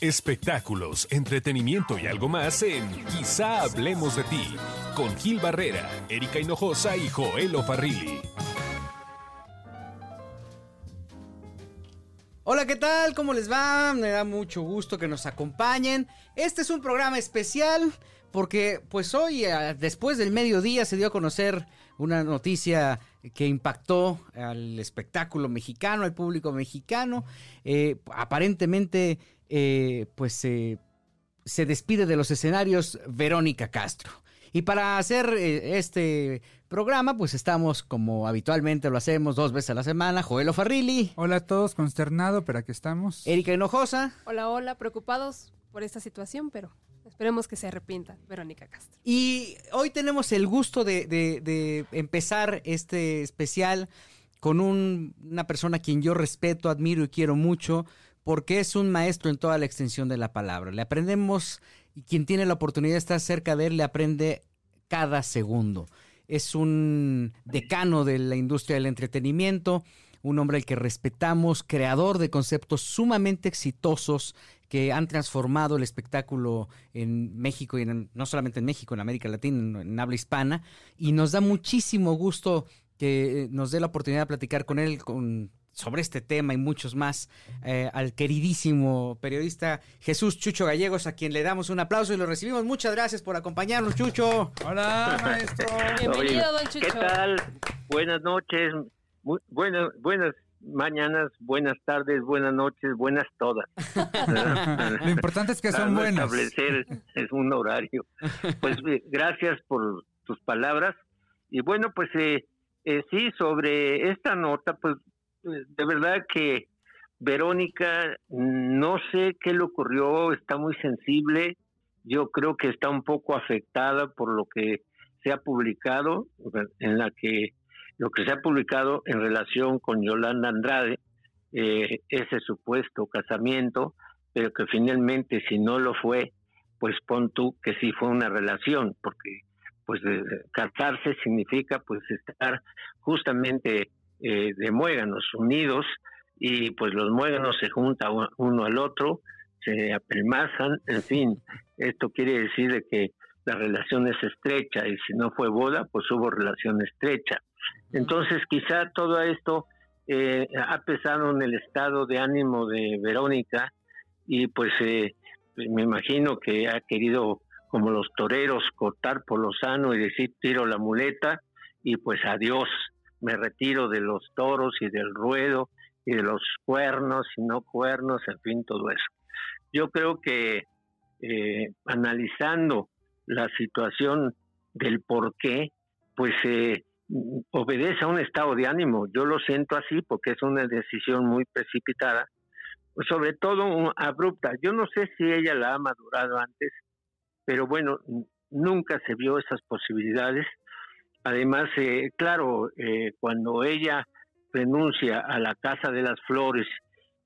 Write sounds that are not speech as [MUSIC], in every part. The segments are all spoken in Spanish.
Espectáculos, entretenimiento y algo más en Quizá hablemos de ti, con Gil Barrera, Erika Hinojosa y Joel Farrilli. Hola, ¿qué tal? ¿Cómo les va? Me da mucho gusto que nos acompañen. Este es un programa especial porque pues hoy, después del mediodía, se dio a conocer una noticia que impactó al espectáculo mexicano, al público mexicano. Eh, aparentemente, eh, pues se despide de los escenarios Verónica Castro. Y para hacer este programa, pues estamos como habitualmente lo hacemos dos veces a la semana. Joelo Farrilli. Hola a todos, consternado, pero aquí estamos. Erika Hinojosa. Hola, hola, preocupados por esta situación, pero Esperemos que se arrepienta Verónica Castro. Y hoy tenemos el gusto de, empezar este especial con una persona a quien yo respeto, admiro y quiero mucho, porque es un maestro en toda la extensión de la palabra. Le aprendemos, y quien tiene la oportunidad de estar cerca de él, le aprende cada segundo. Es un decano de la industria del entretenimiento, un hombre al que respetamos, creador de conceptos sumamente exitosos que han transformado el espectáculo en México y no solamente en México, en América Latina, en, habla hispana. Y nos da muchísimo gusto que nos dé la oportunidad de platicar con él con, sobre este tema y muchos más eh, al queridísimo periodista Jesús Chucho Gallegos, a quien le damos un aplauso y lo recibimos. Muchas gracias por acompañarnos, Chucho. Hola, maestro. Bienvenido, don Chucho. ¿Qué tal? Buenas noches. Muy, buenas, buenas mañanas, buenas tardes, buenas noches, buenas todas. [LAUGHS] Lo importante es que son buenas. Establecer es un horario. Pues eh, gracias por tus palabras. Y bueno, pues eh, eh, sí, sobre esta nota, pues de verdad que Verónica, no sé qué le ocurrió, está muy sensible. Yo creo que está un poco afectada por lo que se ha publicado, en la que lo que se ha publicado en relación con Yolanda Andrade, eh, ese supuesto casamiento, pero que finalmente si no lo fue, pues pon tú que sí fue una relación, porque pues casarse significa pues estar justamente eh, de muéganos unidos y pues los muéganos se juntan uno al otro, se apelmazan, en fin, esto quiere decir de que la relación es estrecha y si no fue boda, pues hubo relación estrecha. Entonces, quizá todo esto eh, ha pesado en el estado de ánimo de Verónica y pues, eh, pues me imagino que ha querido, como los toreros, cortar por lo sano y decir tiro la muleta y pues adiós, me retiro de los toros y del ruedo y de los cuernos y no cuernos, en fin, todo eso. Yo creo que eh, analizando la situación del por qué, pues eh, obedece a un estado de ánimo. Yo lo siento así porque es una decisión muy precipitada, pues sobre todo abrupta. Yo no sé si ella la ha madurado antes, pero bueno, nunca se vio esas posibilidades. Además, eh, claro, eh, cuando ella renuncia a la Casa de las Flores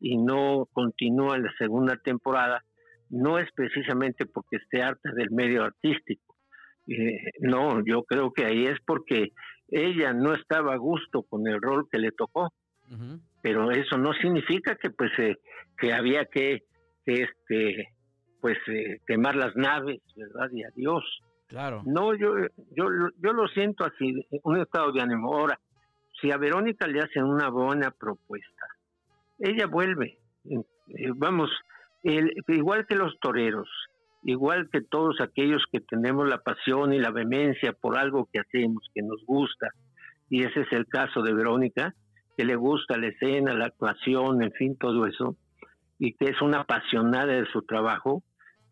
y no continúa en la segunda temporada, no es precisamente porque esté harta del medio artístico. Eh, no, yo creo que ahí es porque ella no estaba a gusto con el rol que le tocó, pero eso no significa que pues eh, que había que, este pues eh, quemar las naves, ¿verdad? Y adiós. No, yo yo yo lo siento así, un estado de ánimo. Ahora, si a Verónica le hacen una buena propuesta, ella vuelve. Eh, vamos, el, igual que los toreros, igual que todos aquellos que tenemos la pasión y la vehemencia por algo que hacemos, que nos gusta, y ese es el caso de Verónica, que le gusta la escena, la actuación, en fin, todo eso, y que es una apasionada de su trabajo,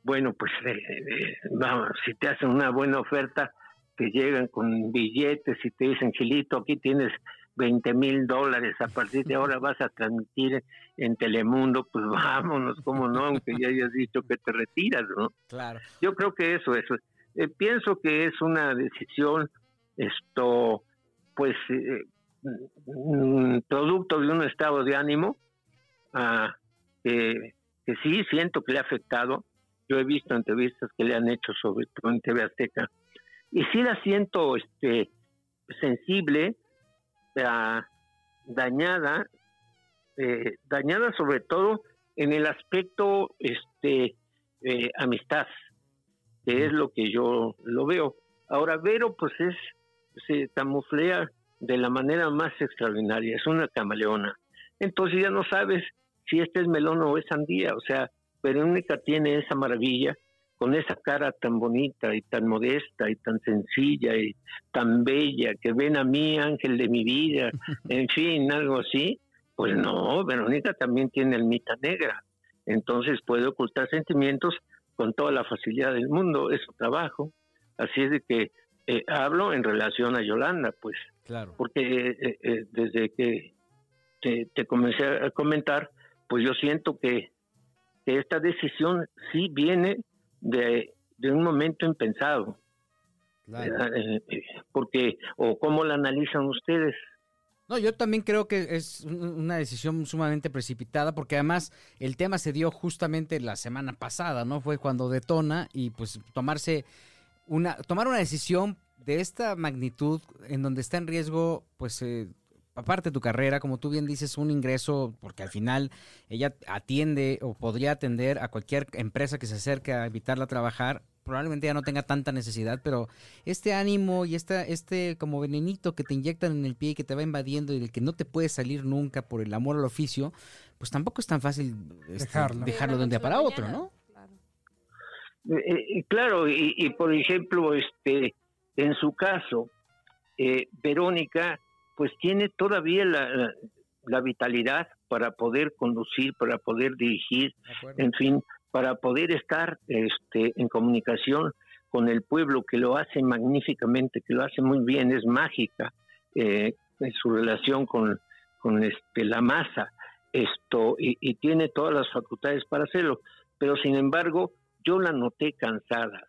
bueno, pues eh, eh, vamos, si te hacen una buena oferta, te llegan con billetes y te dicen, Gilito, aquí tienes 20 mil dólares, a partir de ahora vas a transmitir en Telemundo, pues [LAUGHS] vámonos, cómo no, aunque ya hayas dicho que te retiras, ¿no? Claro. Yo creo que eso, eso. Eh, pienso que es una decisión, esto, pues, eh, producto de un estado de ánimo, ah, que sí siento que le ha afectado. Yo he visto entrevistas que le han hecho sobre todo en TV Azteca, y sí la siento este, sensible, dañada, eh, dañada sobre todo en el aspecto este eh, amistad, que es lo que yo lo veo. Ahora, Vero, pues es, se camuflea de la manera más extraordinaria, es una camaleona. Entonces ya no sabes si este es melón o es sandía, o sea, Verónica tiene esa maravilla con esa cara tan bonita y tan modesta y tan sencilla y tan bella, que ven a mí, ángel de mi vida, [LAUGHS] en fin, algo así, pues no, Verónica también tiene almita negra, entonces puede ocultar sentimientos con toda la facilidad del mundo, es su trabajo, así es de que eh, hablo en relación a Yolanda, pues, claro. porque eh, eh, desde que te, te comencé a comentar, pues yo siento que, que esta decisión sí viene de, un momento impensado. Eh, eh, porque, o cómo la analizan ustedes. No, yo también creo que es una decisión sumamente precipitada porque además el tema se dio justamente la semana pasada, ¿no? Fue cuando detona y pues tomarse una tomar una decisión de esta magnitud en donde está en riesgo pues eh, aparte de tu carrera, como tú bien dices, un ingreso, porque al final ella atiende o podría atender a cualquier empresa que se acerque a invitarla a trabajar, probablemente ya no tenga tanta necesidad, pero este ánimo y esta, este como venenito que te inyectan en el pie y que te va invadiendo y del que no te puedes salir nunca por el amor al oficio, pues tampoco es tan fácil este, dejarlo, de un día para otro, ¿no? claro, eh, y, por ejemplo, este, en su caso, eh, Verónica pues tiene todavía la, la, vitalidad para poder conducir, para poder dirigir, en fin, para poder estar este, en comunicación con el pueblo, que lo hace magníficamente, que lo hace muy bien, es mágica eh, en su relación con, con este, la masa, esto, y, y tiene todas las facultades para hacerlo. Pero sin embargo, yo la noté cansada.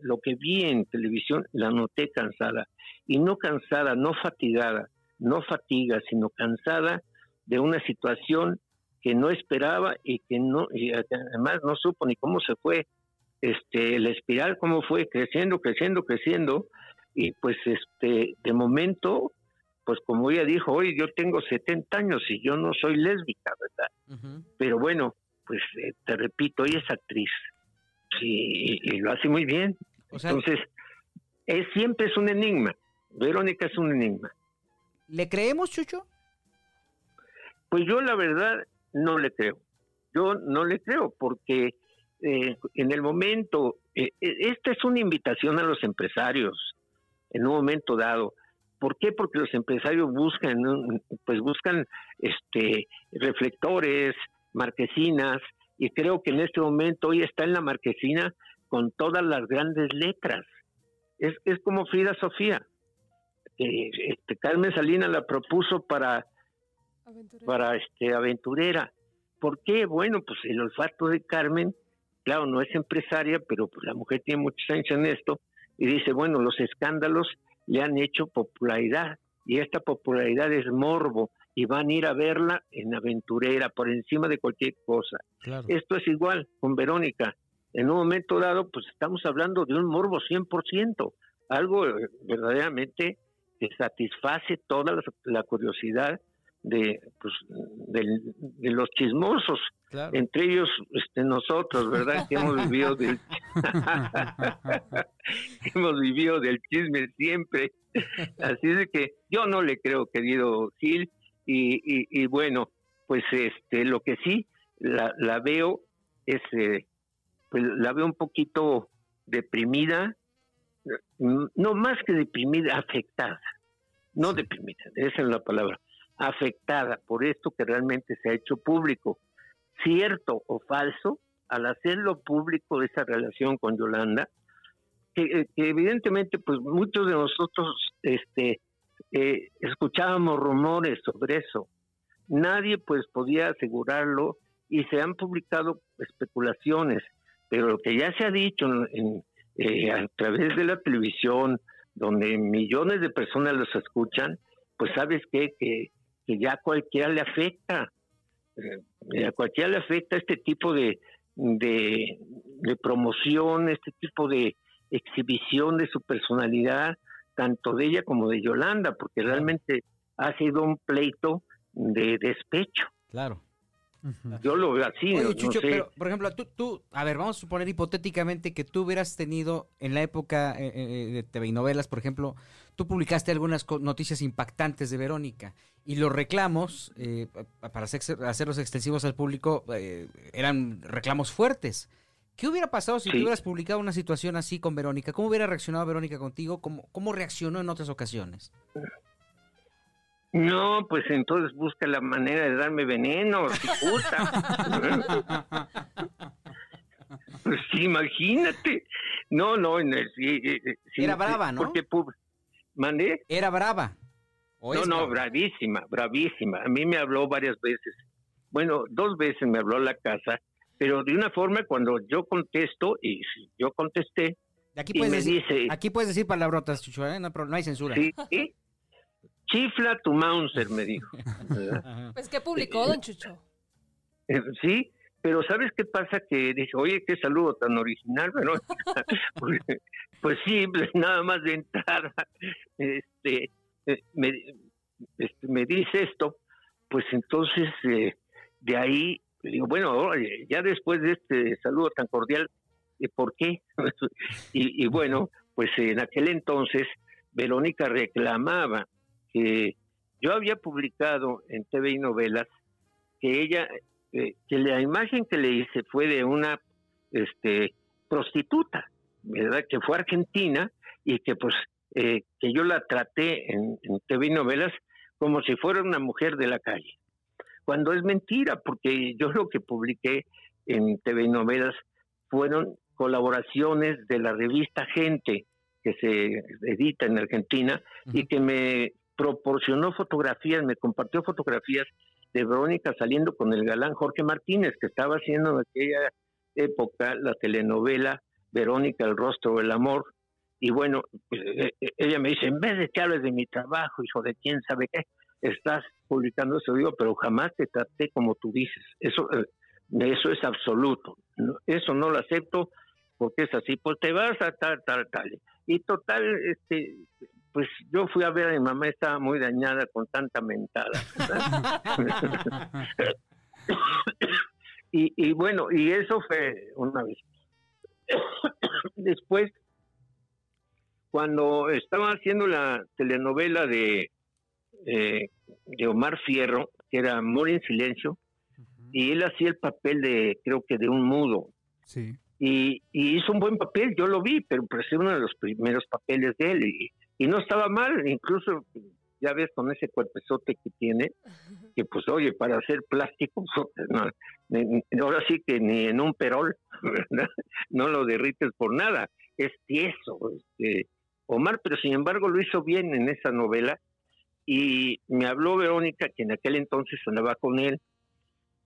Lo que vi en televisión la noté cansada. Y no cansada, no fatigada, no fatiga, sino cansada de una situación que no esperaba y que no y además no supo ni cómo se fue este la espiral cómo fue creciendo creciendo creciendo. Y pues este de momento pues como ella dijo hoy yo tengo 70 años y yo no soy lésbica verdad pero bueno pues eh, te repito ella es actriz y, y, lo hace muy bien. Entonces es siempre es un enigma Verónica es un enigma ¿Le creemos, Chucho? Pues yo la verdad no le creo. Yo no le creo porque eh, en el momento, eh, eh, esta es una invitación a los empresarios en un momento dado. ¿Por qué? Porque los empresarios buscan, pues buscan este reflectores, marquesinas, y creo que en este momento hoy está en la marquesina con todas las grandes letras. Es, es como Frida Sofía este, Carmen Salinas la propuso para aventurera. para este aventurera. ¿Por qué? Bueno, pues el olfato de Carmen, claro, no es empresaria, pero pues la mujer tiene muchos años en esto y dice, bueno, los escándalos le han hecho popularidad y esta popularidad es morbo y van a ir a verla en aventurera por encima de cualquier cosa. Esto es igual con Verónica. En un momento dado, pues estamos hablando de un morbo 100%, algo eh, verdaderamente que satisface toda la, curiosidad de, pues, de, los chismosos, entre ellos este, nosotros, ¿verdad? Que hemos vivido del [LAUGHS] hemos vivido del chisme siempre. Así es que yo no le creo, querido Gil, y, y, bueno, pues este lo que sí la, la veo es eh, pues la veo un poquito deprimida, no más que deprimida, afectada, no deprimida, esa es la palabra, afectada por esto que realmente se ha hecho público. Cierto o falso, al hacerlo público esa relación con Yolanda, que, eh, evidentemente pues muchos de nosotros este, eh, escuchábamos rumores sobre eso. Nadie pues podía asegurarlo y se han publicado especulaciones, pero lo que ya se ha dicho en, eh, a través de la televisión, donde millones de personas los escuchan, pues sabes que, que ya cualquiera le afecta, eh, a cualquiera le afecta este tipo de, de, promoción, este tipo de exhibición de su personalidad, tanto de ella como de Yolanda, porque realmente ha sido un pleito de despecho. Claro. Yo lo veo así. Oye, no Chucho, sé. pero, por ejemplo, tú, tú, a ver, vamos a suponer hipotéticamente que tú hubieras tenido en la época eh, eh, de TV y novelas, por ejemplo, tú publicaste algunas noticias impactantes de Verónica y los reclamos, eh, pa- para hacer- hacerlos extensivos al público, eh, eran reclamos fuertes. ¿Qué hubiera pasado si tú hubieras publicado una situación así con Verónica? ¿Cómo hubiera reaccionado Verónica contigo? ¿Cómo, cómo reaccionó en otras ocasiones? No, pues entonces busca la manera de darme veneno, si gusta. [LAUGHS] pues sí, imagínate. No, no, en el- sí, eh, eh, sí, Era brava, ¿no? Porque mandé. ¿Era brava? ¿O No, no, brava? bravísima, bravísima. A mí me habló varias veces. Bueno, dos veces me habló a la casa, pero de una forma cuando yo contesto, y yo contesté, Y Aquí puedes, me decir, dice, aquí puedes decir palabrotas, Chucho, ¿eh? no, no hay censura. sí. Chifla tu Mauser, me dijo. [LAUGHS] Pues, ¿qué publicó, don Chucho? Eh, Sí, pero ¿sabes qué pasa? Que dije, oye, qué saludo tan original, pero [LAUGHS] pues, pues sí, pues, [LAUGHS] nada más de entrada, este, eh, me, este, me dice esto, pues entonces eh, de ahí, le digo, bueno, ya después de este saludo tan cordial, eh, ¿por qué? y, y bueno, pues en aquel entonces Verónica reclamaba que yo había publicado en TV y novelas que ella eh, que la imagen que le hice fue de una este prostituta, ¿verdad? Que fue argentina y que pues eh, que yo la traté en, en TV y novelas como si fuera una mujer de la calle. Cuando es mentira, porque yo lo que publiqué en TV y novelas fueron colaboraciones de la revista Gente, que se edita en Argentina, y que me proporcionó fotografías, me compartió fotografías de Verónica saliendo con el galán Jorge Martínez, que estaba haciendo en aquella época la telenovela Verónica, el rostro del amor. Y bueno, pues, eh, eh, ella me dice, en vez de que hables de mi trabajo, hijo de quién sabe qué, estás publicando eso, digo, pero jamás te traté como tú dices. Eso, eh, eso es absoluto. Eso no lo acepto porque es así. Pues te vas a tal, tal, tal. Y total, este, pues yo fui a ver a mi mamá, estaba muy dañada con tanta mentada. [LAUGHS] y, y bueno, y eso fue una vez. [COUGHS] Después, cuando estaba haciendo la telenovela de, eh, de Omar Fierro, que era Amor en Silencio, y él hacía el papel de, creo que de un mudo, Sí. y, y hizo un buen papel, yo lo vi, pero parecía uno de los primeros papeles de él, y, y no estaba mal, incluso ya ves con ese cuerpezote que tiene, que pues oye, para hacer plástico, [LAUGHS] pues, no, ni- ahora sí que ni en un perol, [LAUGHS] ¿verdad? no lo derrites por nada, es tieso, este, Omar, pero sin embargo lo hizo bien en esa novela, y me habló Verónica, que en aquel entonces andaba con él,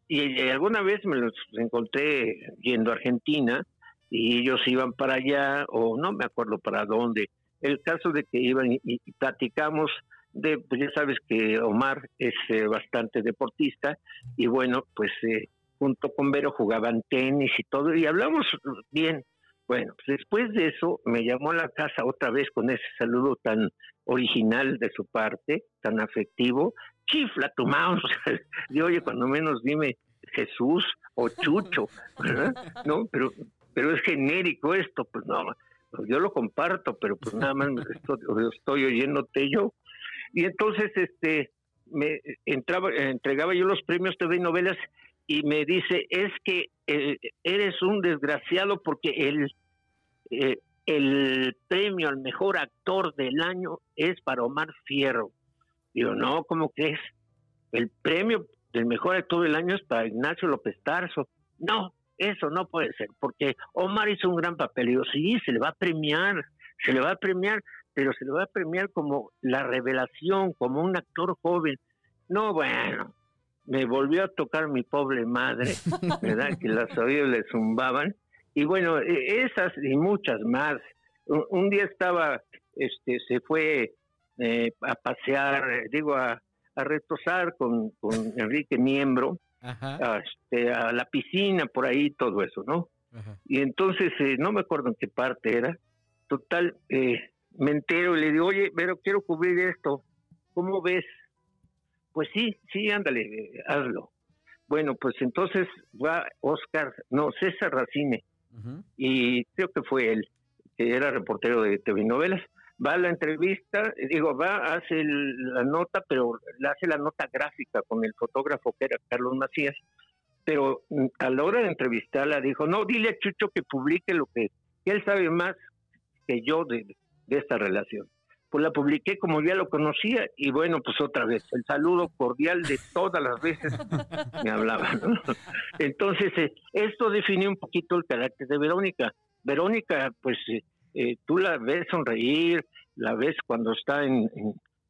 y eh, alguna vez me los encontré yendo a Argentina y ellos iban para allá o no me acuerdo para dónde. El caso de que iban y, y platicamos de, pues ya sabes que Omar es eh, bastante deportista y bueno, pues eh, junto con Vero jugaban tenis y todo y hablamos bien. Bueno, pues después de eso me llamó a la casa otra vez con ese saludo tan original de su parte, tan afectivo, chifla tu mouse. [LAUGHS] Y oye, cuando menos dime Jesús o Chucho, ¿verdad? No, pero, pero es genérico esto, pues no, yo lo comparto, pero pues nada más me [LAUGHS] estoy, estoy oyéndote yo. Y entonces, este, me entraba, entregaba yo los premios TV y novelas y me dice, es que eh, eres un desgraciado porque el, eh, el premio al mejor actor del año es para Omar Fierro. Digo, no, ¿cómo crees? El premio del mejor actor del año es para Ignacio López Tarso. No, eso no puede ser, porque Omar hizo un gran papel. Digo, sí, se le va a premiar, se le va a premiar, pero se le va a premiar como la revelación, como un actor joven. No, bueno, me volvió a tocar mi pobre madre, [LAUGHS] ¿verdad? que las oídos le zumbaban. Y bueno, e- esas y muchas más. Un, un día estaba, este, se fue eh, a pasear, eh, digo, a, a retosar con, con Enrique Miembro, Ajá, este, a la piscina, por ahí, todo eso, ¿no? ajá. Y entonces, eh, no me acuerdo en qué parte era, total, eh, me entero y le digo, oye, pero quiero cubrir esto, ¿cómo ves? Pues sí, sí, ándale, eh, hazlo. Bueno, pues entonces va Oscar, no, César Racine, y creo que fue él, que era reportero de TV Novelas, va a la entrevista, digo, va, hace la nota, pero hace la nota gráfica con el fotógrafo que era Carlos Macías, pero mm, a la hora de entrevistarla dijo, no, dile a Chucho que publique lo que, él sabe más que yo de, esta relación. Pues la publiqué como ya lo conocía y bueno, pues otra vez, el saludo cordial de todas las veces me hablaba. Entonces, eh, esto definió un poquito el carácter de Verónica. Verónica, pues eh, eh, tú la ves sonreír, la ves cuando está en,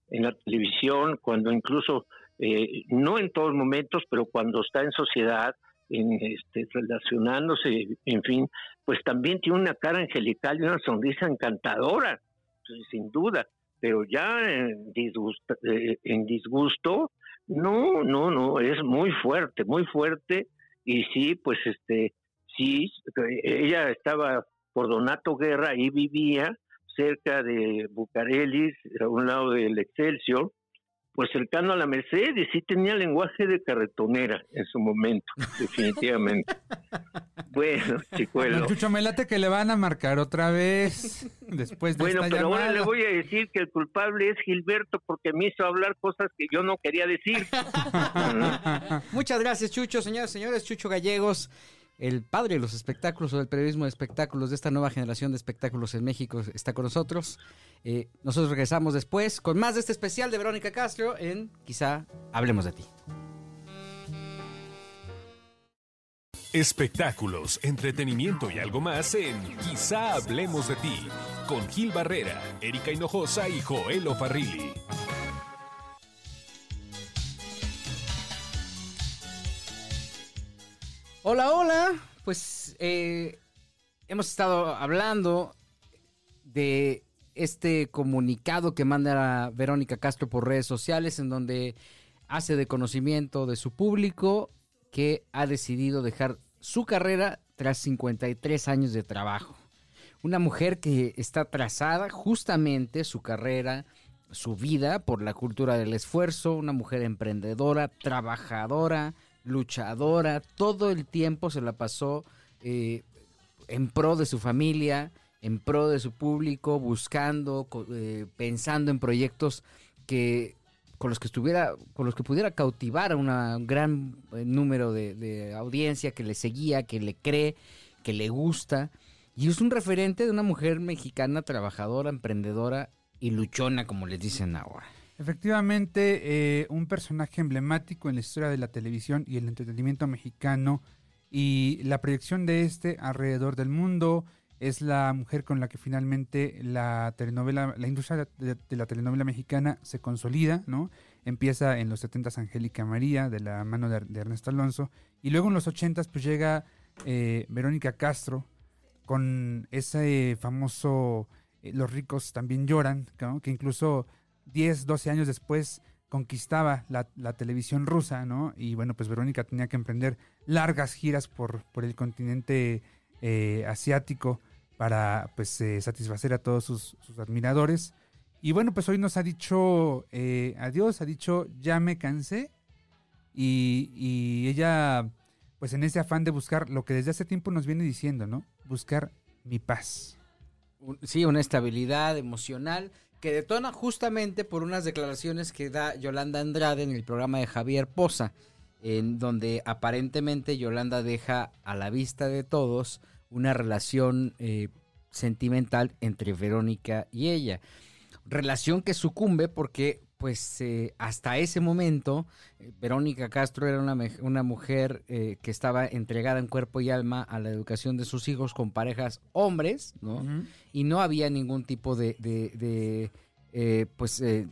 en, la televisión, cuando incluso, eh, no en todos momentos, pero cuando está en sociedad, en, este, relacionándose, en fin, pues también tiene una cara angelical y una sonrisa encantadora, sin duda, pero ya en disgusto, eh, en disgusto, no, no, no, es muy fuerte, muy fuerte, y sí, pues este, sí, ella estaba por Donato Guerra, ahí vivía, cerca de Bucarelis, a un lado del Excelsior, pues cercano a la Mercedes, sí tenía lenguaje de carretonera en su momento, [LAUGHS] definitivamente. bueno, chicuelo. Chucho, me late que le van a marcar otra vez después de Bueno, pero ahora le voy a decir que el culpable es Gilberto porque me hizo hablar cosas que yo no quería decir. [LAUGHS] Muchas gracias, Chucho, señores, señores, Chucho Gallegos el padre de los espectáculos o del periodismo de espectáculos de esta nueva generación de espectáculos en México está con nosotros. Eh, nosotros regresamos después con más de este especial de Verónica Castro en Quizá Hablemos de ti. Espectáculos, entretenimiento y algo más en Quizá Hablemos de ti con Gil Barrera, Erika Hinojosa y Joel Farrilli. Hola, hola. Pues eh, hemos estado hablando de este comunicado que manda Verónica Castro por redes sociales en donde hace de conocimiento de su público que ha decidido dejar su carrera tras 53 años de trabajo. Una mujer que está trazada justamente su carrera, su vida por la cultura del esfuerzo, una mujer emprendedora, trabajadora, luchadora, todo el tiempo se la pasó eh, en pro de su familia, en pro de su público, buscando, eh, pensando en proyectos que con los que estuviera, con los que pudiera cautivar a un gran eh, número de, de, audiencia que le seguía, que le cree, que le gusta. Y es un referente de una mujer mexicana trabajadora, emprendedora y luchona, como les dicen ahora. Efectivamente, eh, un personaje emblemático en la historia de la televisión y el entretenimiento mexicano y la proyección de este alrededor del mundo es la mujer con la que finalmente la telenovela, la industria de, la telenovela mexicana se consolida, ¿no? Empieza en los 70 Angélica María, de la mano de, Ernesto Alonso, y luego en los 80 pues llega eh, Verónica Castro con ese famoso eh, Los ricos también lloran, que incluso 10, 12 años después conquistaba la, televisión rusa, ¿no? Y bueno, pues Verónica tenía que emprender largas giras por, por el continente eh, asiático para pues eh, satisfacer a todos sus, admiradores. Y bueno, pues hoy nos ha dicho eh, adiós, ha dicho ya me cansé. Y, y ella, pues en ese afán de buscar lo que desde hace tiempo nos viene diciendo, ¿no? Buscar mi paz. Sí, una estabilidad emocional que detona justamente por unas declaraciones que da Yolanda Andrade en el programa de Javier Poza, en donde aparentemente Yolanda deja a la vista de todos una relación eh, sentimental entre Verónica y ella. Relación que sucumbe porque pues eh, hasta ese momento eh, Verónica Castro era una, una mujer que estaba entregada en cuerpo y alma a la educación de sus hijos con parejas hombres, ¿no? Y no había ningún tipo de, de, eh, pues, de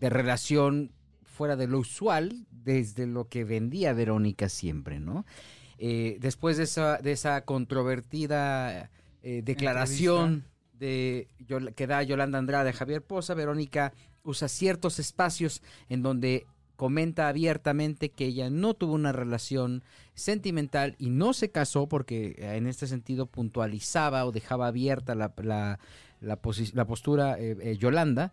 relación fuera de lo usual desde lo que vendía Verónica siempre, ¿no? después de esa, de esa controvertida declaración de, que da Yolanda Andrade a Javier Poza, Verónica usa ciertos espacios en donde comenta abiertamente que ella no tuvo una relación sentimental y no se casó porque eh, en este sentido puntualizaba o dejaba abierta la, la, la, postura eh, eh, Yolanda.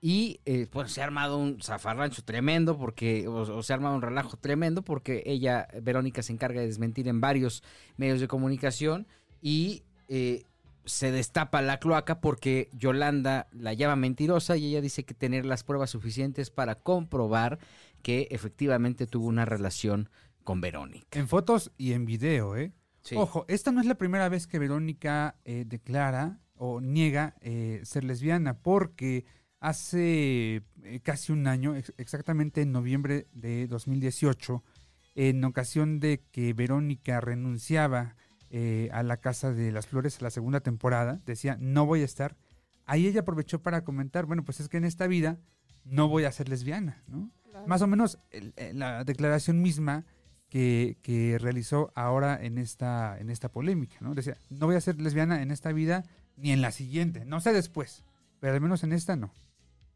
Y eh, pues se ha armado un zafarrancho tremendo porque, o, se ha armado un relajo tremendo porque ella, Verónica, se encarga de desmentir en varios medios de comunicación y se destapa la cloaca porque Yolanda la llama mentirosa y ella dice que tener las pruebas suficientes para comprobar que efectivamente tuvo una relación con Verónica. En fotos y en video, ¿eh? Sí. Ojo, esta no es la primera vez que Verónica eh, declara o niega eh, ser lesbiana, porque hace eh, casi un año, ex- exactamente en noviembre de 2018, en ocasión de que Verónica renunciaba eh, a la Casa de las Flores a la segunda temporada, decía, no voy a estar. Ahí ella aprovechó para comentar, bueno, pues es que en esta vida no voy a ser lesbiana, ¿no? Claro. Más o menos el- el- la declaración misma que, que realizó ahora en esta, en esta polémica, ¿no? Decía, no voy a ser lesbiana en esta vida ni en la siguiente, no sé después, pero al menos en esta no.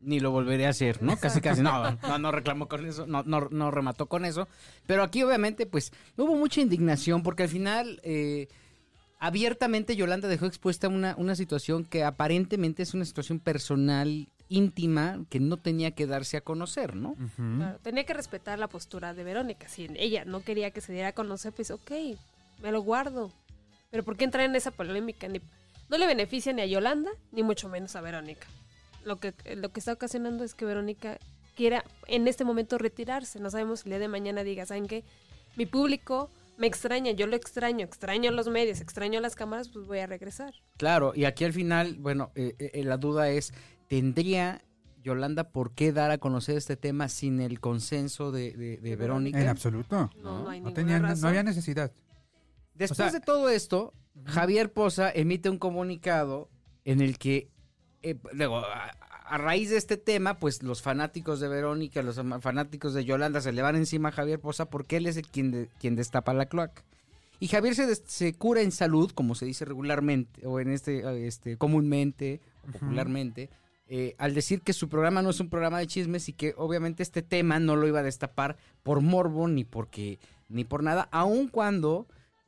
Ni lo volveré a hacer, ¿no? Casi, casi. No, no, no reclamó con eso, no, no, no remató con eso. Pero aquí, obviamente, pues, hubo mucha indignación porque al final, eh, abiertamente, Yolanda dejó expuesta una, una situación que aparentemente es una situación personal, íntima, que no tenía que darse a conocer, ¿no? Claro, tenía que respetar la postura de Verónica. Si ella no quería que se diera a conocer, pues ok, me lo guardo. Pero ¿por qué entrar en esa polémica? Ni- no le beneficia ni a Yolanda, ni mucho menos a Verónica. Lo que, lo que está ocasionando es que Verónica quiera en este momento retirarse. No sabemos si el día de mañana diga, ¿saben qué? Mi público me extraña, yo lo extraño, extraño los medios, extraño las cámaras, pues voy a regresar. Claro, y aquí al final, bueno, eh, eh, la duda es, ¿tendría Yolanda por qué dar a conocer este tema sin el consenso de, de- de De Verónica? En absoluto. No, no, hay No, ninguna tenía, no había necesidad. Después O sea- de todo esto, Javier Poza emite un comunicado en el que, eh, luego, a, a raíz de este tema, pues los fanáticos de Verónica, los fanáticos de Yolanda se le van encima a Javier Poza porque él es el quien, de- quien destapa la cloaca. Y Javier se, des- se cura en salud, como se dice regularmente, o en este, este comúnmente, o popularmente, eh, al decir que su programa no es un programa de chismes y que obviamente este tema no lo iba a destapar por morbo ni porque ni por nada, aun cuando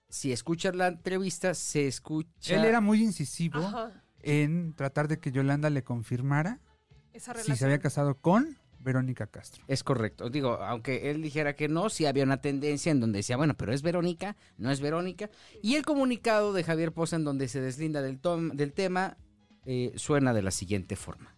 si escuchas la entrevista se escucha Él era muy incisivo. Ajá, en tratar de que Yolanda le confirmara esa si se había casado con Verónica Castro. es correcto. Digo, aunque él dijera que no, sí había una tendencia en donde decía, bueno, pero es Verónica, no es Verónica. Y el comunicado de Javier Poza en donde se deslinda del, tom- del tema eh, suena de la siguiente forma.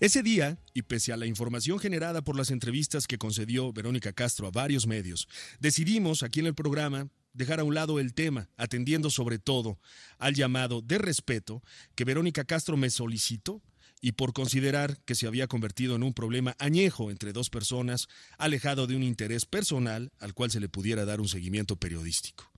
Ese día, y pese a la información generada por las entrevistas que concedió Verónica Castro a varios medios, decidimos aquí en el programa dejar a un lado el tema, atendiendo sobre todo al llamado de respeto que Verónica Castro me solicitó y por considerar que se había convertido en un problema añejo entre dos personas, alejado de un interés personal al cual se le pudiera dar un seguimiento periodístico.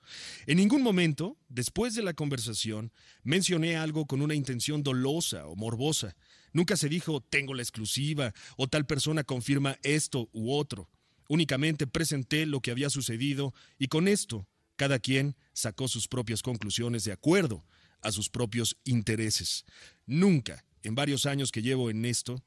En ningún momento, después de la conversación, mencioné algo con una intención dolosa o morbosa. Nunca se dijo tengo la exclusiva o tal persona confirma esto u otro. Únicamente presenté lo que había sucedido y con esto cada quien sacó sus propias conclusiones de acuerdo a sus propios intereses. Nunca, en varios años que llevo en esto,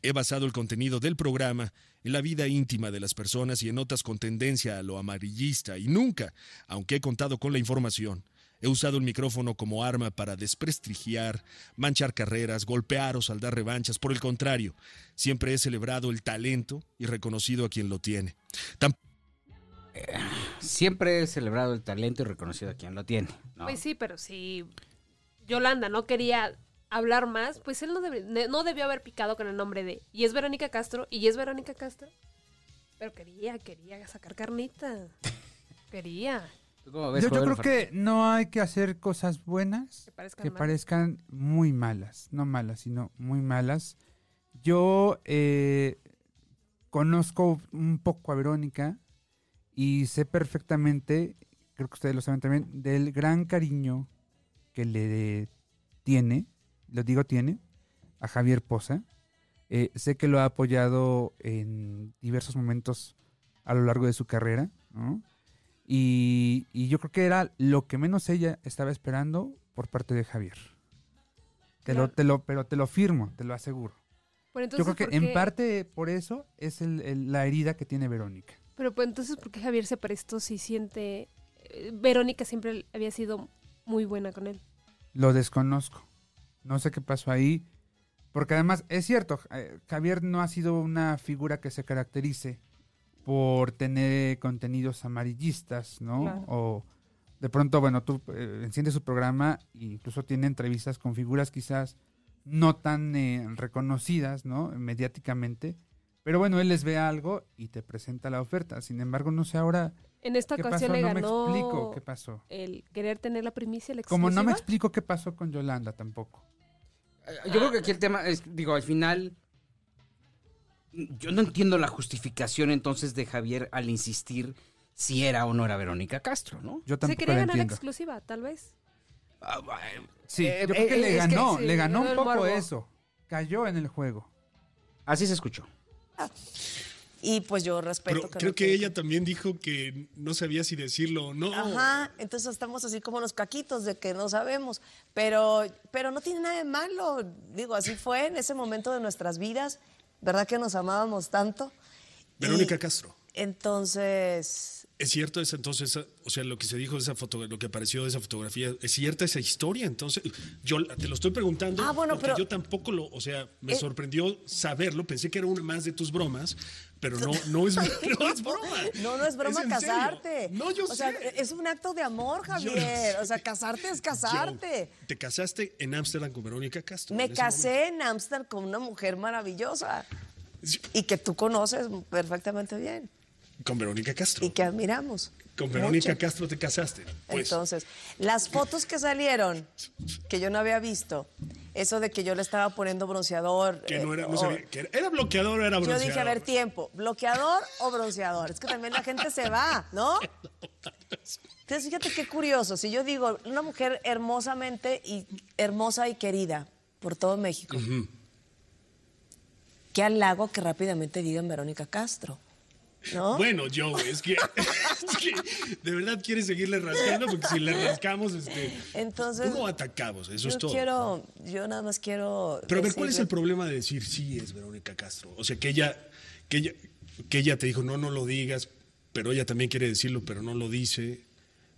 he basado el contenido del programa en la vida íntima de las personas y en notas con tendencia a lo amarillista y nunca, aunque he contado con la información, he usado el micrófono como arma para desprestigiar, manchar carreras, golpear o saldar revanchas. Por el contrario, siempre he celebrado el talento y reconocido a quien lo tiene. Siempre he celebrado el talento y reconocido a quien lo tiene. ¿no? Pues sí, pero si Yolanda no quería hablar más, pues él no, no debió haber picado con el nombre de... Y es Verónica Castro, y es Verónica Castro. Pero quería, quería sacar carnita. [LAUGHS] Quería. ¿Tú cómo ves, Yo, creo que no hay que hacer cosas buenas Que parezcan que mal. parezcan muy malas, no malas, sino muy malas. Yo eh, conozco un poco a Verónica y sé perfectamente, creo que ustedes lo saben también, del gran cariño que le tiene, lo digo tiene, a Javier Poza. Eh, sé que lo ha apoyado en diversos momentos a lo largo de su carrera, ¿no? Y, y yo creo que era lo que menos ella estaba esperando por parte de Javier. Te lo, te lo, pero te lo firmo, te lo aseguro. Yo creo que ¿por en parte por eso es el- el- la herida que tiene Verónica. Pero pues entonces, ¿por qué Javier se prestó si siente... eh, Verónica siempre había sido muy buena con él. Lo desconozco. No sé qué pasó ahí. Porque además, es cierto, eh, Javier no ha sido una figura que se caracterice por tener contenidos amarillistas, ¿no? Claro. O de pronto, bueno, tú eh, enciendes su programa e incluso tiene entrevistas con figuras quizás no tan eh, reconocidas, ¿no? Mediáticamente. Pero bueno, él les ve algo y te presenta la oferta. Sin embargo, no sé ahora En esta qué ocasión pasó, le no me ganó explico qué pasó. el querer tener la primicia, la Como no me exclusiva. explico qué pasó con Yolanda tampoco. Yo creo que aquí el tema es, digo, al final, yo no entiendo la justificación entonces de Javier al insistir si era o no era Verónica Castro, ¿no? Yo Se tampoco quería la ganar la exclusiva, tal vez. Ah, Sí, Eh, yo creo que eh, le es que ganó, sí, le ganó ganó un poco morbo. eso. Cayó en el juego. Así se escuchó. Y pues yo respeto Pero que creo que ella también dijo que no sabía si decirlo o no. Ajá, entonces estamos así como los caquitos de que no sabemos, pero, pero no tiene nada de malo. Digo, así fue en ese momento de nuestras vidas, ¿verdad que nos amábamos tanto? Verónica Y Castro. Entonces, ¿Es cierto esa, entonces, o sea, lo que se dijo de esa foto, lo que apareció de esa fotografía, ¿es cierta esa historia? Entonces, yo te lo estoy preguntando Ah, bueno, porque pero- yo tampoco lo, o sea, me Eh. sorprendió saberlo, pensé que era una más de tus bromas, pero no, [LAUGHS] no es, no es broma. no, no es broma casarte. No, yo o sé. sea, es un acto de amor, Javier. O sea, casarte es Yo- casarte. te casaste en Ámsterdam con Verónica Castro. Me en casé en Ámsterdam con una mujer maravillosa y que tú conoces perfectamente bien Con Verónica Castro. y que admiramos. Con Verónica mucho. Castro te casaste. Pues, Entonces, las fotos que salieron, que yo no había visto, eso de que yo le estaba poniendo bronceador. que no era, eh, no o- sabía, que era, ¿era bloqueador o era yo bronceador. dije, a ver, tiempo, ¿bloqueador o bronceador? Es que también la gente se va, ¿no? Entonces, fíjate qué curioso. Si yo digo, una mujer hermosamente y hermosa y querida por todo México, qué halago que rápidamente digan Verónica Castro, ¿no? Bueno, yo, es que, [LAUGHS] es que de verdad quieres seguirle rascando porque si le rascamos, este, Entonces, ¿cómo atacamos? Eso yo es todo. quiero, yo nada más quiero. Pero a ver, ¿cuál es el problema de decir sí es Verónica Castro? O sea, que ella, que ella, que ella te dijo, no, no lo digas, pero ella también quiere decirlo, pero no lo dice.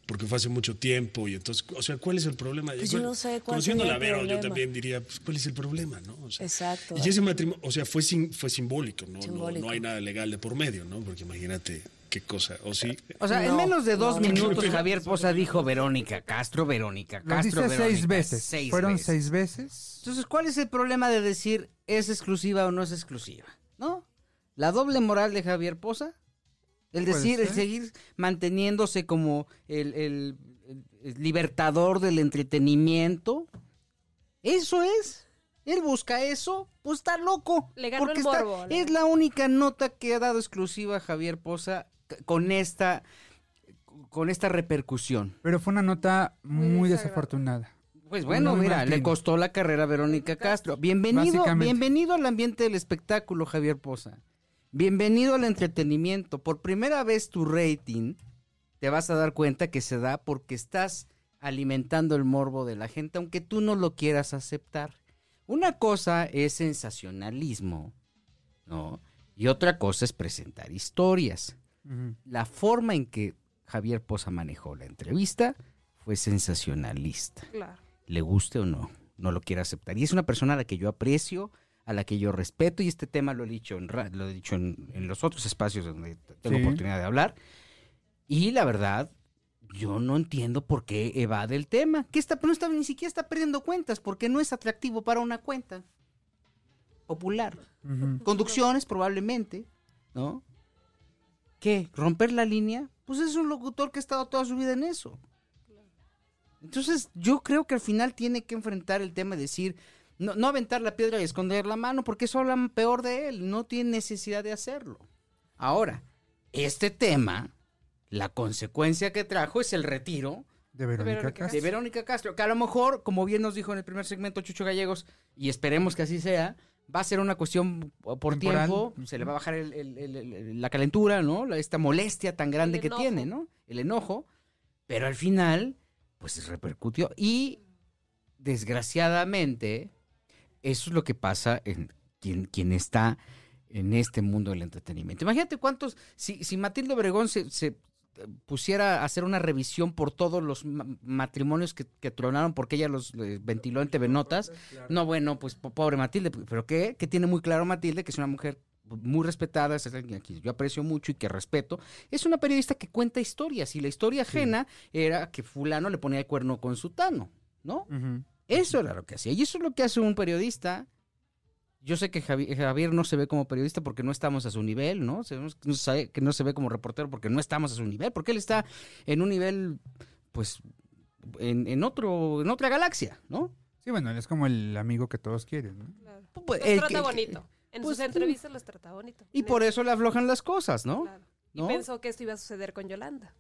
Porque fue hace mucho tiempo y entonces, o sea, ¿cuál es el problema? Pues yo no sé cuál Conociendo la Vero, yo también diría, pues, ¿cuál es el problema? ¿no? O sea, Exacto. Y ese matrimonio, o sea, fue, sim- fue simbólico, ¿no? No, Simbólico. no hay nada legal de por medio, ¿no? Porque imagínate qué cosa, o sí. O sea, en No, menos de dos no, no. minutos Javier Poza dijo Verónica Castro, Verónica Lo Castro, dice Verónica. seis veces. Seis Fueron veces. seis veces. Entonces, ¿cuál es el problema de decir es exclusiva o no es exclusiva? ¿No? La doble moral de Javier Poza. El decir, el seguir manteniéndose como el, el- libertador del entretenimiento. Eso es. Él busca eso, pues está loco. Le ganó porque el está- le es la única nota que ha dado exclusiva Javier Poza con esta, con esta repercusión. Pero fue una nota Muy desafortunada. Pues bueno, mira, le costó la carrera a Verónica Castro. Bienvenido, bienvenido al ambiente del espectáculo, Javier Poza. Bienvenido al entretenimiento. Por primera vez tu rating te vas a dar cuenta que se da porque estás alimentando el morbo de la gente, aunque tú no lo quieras aceptar. Una cosa es sensacionalismo, ¿no? Y otra cosa es presentar historias. La forma en que Javier Poza manejó la entrevista fue sensacionalista Claro. le guste o no, no lo quiere aceptar. Y es una persona a la que yo aprecio, a la que yo respeto, y este tema lo he dicho en, lo he dicho en, en los otros espacios donde tengo Sí. oportunidad de hablar. Y la verdad, yo no entiendo por qué evade el tema. Que está, no está, ni siquiera está perdiendo cuentas, porque no es atractivo para una cuenta popular. Conducciones, probablemente, ¿no? ¿Qué? ¿Romper la línea? Pues es un locutor que ha estado toda su vida en eso. Entonces, yo creo que al final tiene que enfrentar el tema de decir, no, no aventar la piedra y esconder la mano, porque eso habla peor de él, no tiene necesidad de hacerlo. Ahora, este tema, la consecuencia que trajo es el retiro De Verónica Verónica Castro. de Verónica Castro, que a lo mejor, como bien nos dijo en el primer segmento Chucho Gallegos, y esperemos que así sea, va a ser una cuestión por Temporal. tiempo, se le va a bajar el- el- el- el- la calentura, ¿no? La- esta molestia tan grande que tiene, ¿no? El enojo, pero al final, pues repercutió. Y desgraciadamente, eso es lo que pasa en quien, quien está en este mundo del entretenimiento. Imagínate cuántos, si, si Matilde Obregón se, se- pusiera a hacer una revisión por todos los ma- matrimonios que, que tronaron porque ella los eh, ventiló en TV Notas. No, bueno, pues po- pobre Matilde, pero ¿qué? Que tiene muy claro Matilde que es una mujer muy respetada, es alguien a quien yo aprecio mucho y que respeto. Es una periodista que cuenta historias y la historia ajena era que fulano le ponía el cuerno con sutano, ¿no? Eso era lo que hacía. Y eso es lo que hace un periodista. Yo sé que Javi- Javier no se ve como periodista porque no estamos a su nivel, ¿no? Sabemos que no, sabe- que no se ve como reportero porque no estamos a su nivel, porque él está en un nivel, pues, en, en otro, en otra galaxia, ¿no? Sí, bueno, él es como el amigo que todos quieren, ¿no? Claro. Pues, Los el trata que- bonito. En pues, sus entrevistas los trata bonito. Y por eso le aflojan las cosas, ¿no? claro. Y ¿No? pensó que esto iba a suceder con Yolanda.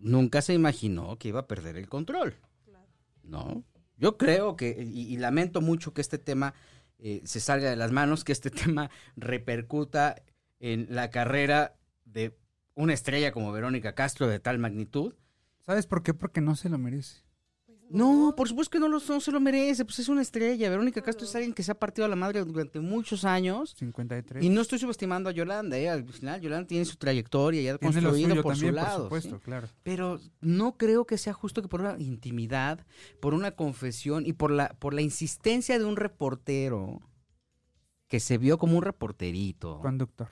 Nunca se imaginó que iba a perder el control. Claro. ¿no? Yo creo que, y, lamento mucho que este tema eh, se salga de las manos, que este [LAUGHS] tema repercuta en la carrera de una estrella como Verónica Castro de tal magnitud. ¿Sabes por qué? Porque no se lo merece. No, por supuesto que no, lo, no se lo merece, pues es una estrella. Verónica Castro es alguien que se ha partido a la madre durante muchos años. 53. Y no estoy subestimando a Yolanda, ¿eh? al final Yolanda tiene su trayectoria ya Tiene construido por también, su lado. por ¿sí? supuesto, claro. Pero no creo que sea justo que por una intimidad, por una confesión y por la, por la insistencia de un reportero que se vio como un reporterito, Conductor.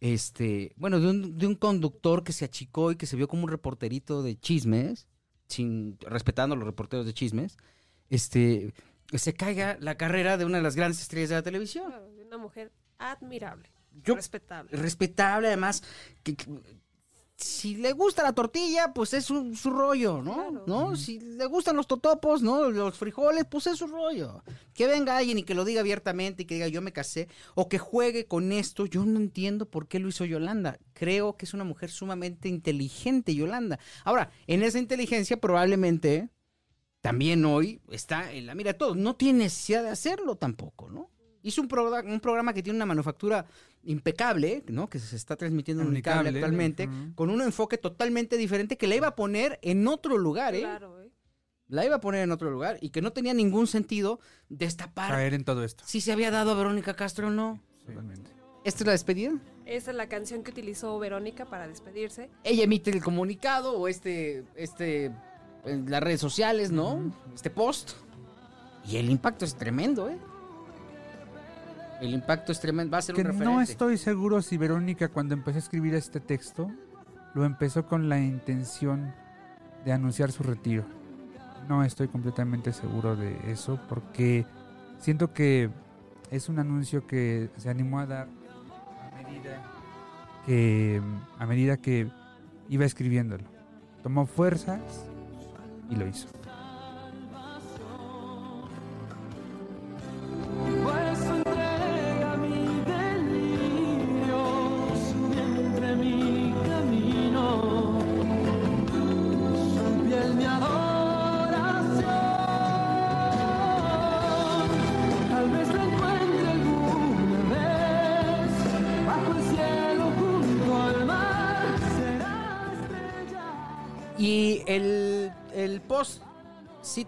este, bueno, de un, de un conductor que se achicó y que se vio como un reporterito de chismes, sin respetando a los reporteros de chismes, este, se caiga la carrera de una de las grandes estrellas de la televisión. Una mujer admirable, Yo- respetable. respetable, además, que, que- si le gusta la tortilla, pues es su, su rollo, ¿no? Claro. ¿No? Si le gustan los totopos, ¿no? Los frijoles, pues es su rollo. Que venga alguien y que lo diga abiertamente y que diga yo me casé, o que juegue con esto, yo no entiendo por qué lo hizo Yolanda. Creo que es una mujer sumamente inteligente, Yolanda. Ahora, en esa inteligencia probablemente también hoy está en la mira de todos. No tiene necesidad de hacerlo tampoco, ¿no? Hizo un, progra- un programa que tiene una manufactura impecable, ¿no? Que se está transmitiendo en Unicable Unicable, actualmente, con un enfoque totalmente diferente que la iba a poner en otro lugar, ¿eh? Claro, ¿eh? La iba a poner en otro lugar y que no tenía ningún sentido destapar Caer en todo esto. si se había dado a Verónica Castro o no. Totalmente. ¿Esta es la despedida? Esa es la canción que utilizó Verónica para despedirse. Ella emite el comunicado o este, este, en las redes sociales, ¿no? Este post. Y el impacto es tremendo, ¿eh? El impacto es tremendo, va a ser Que un referente. no estoy seguro si Verónica cuando empezó a escribir este texto lo empezó con la intención de anunciar su retiro. No estoy completamente seguro de eso porque siento que es un anuncio que se animó a dar a medida que a medida que iba escribiéndolo. Tomó fuerzas y lo hizo.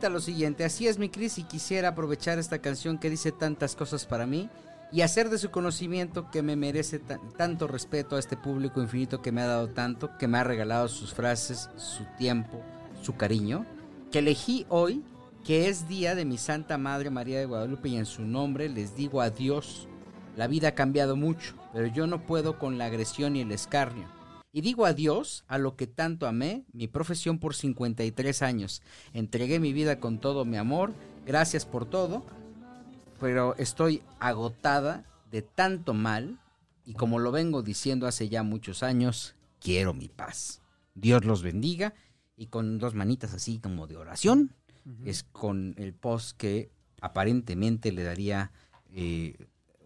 Lo siguiente, así es mi Cris y quisiera aprovechar esta canción que dice tantas cosas para mí y hacer de su conocimiento que me merece ta- tanto respeto a este público infinito que me ha dado tanto, que me ha regalado sus frases, su tiempo, su cariño, que elegí hoy, que es día de mi Santa Madre María de Guadalupe y en su nombre les digo adiós. La vida ha cambiado mucho, pero yo no puedo con la agresión y el escarnio. Y digo adiós a lo que tanto amé, mi profesión por 53 años. Entregué mi vida con todo mi amor, gracias por todo, pero estoy agotada de tanto mal y como lo vengo diciendo hace ya muchos años, quiero mi paz. Dios los bendiga y con dos manitas así como de oración, es con el post que aparentemente le daría... eh,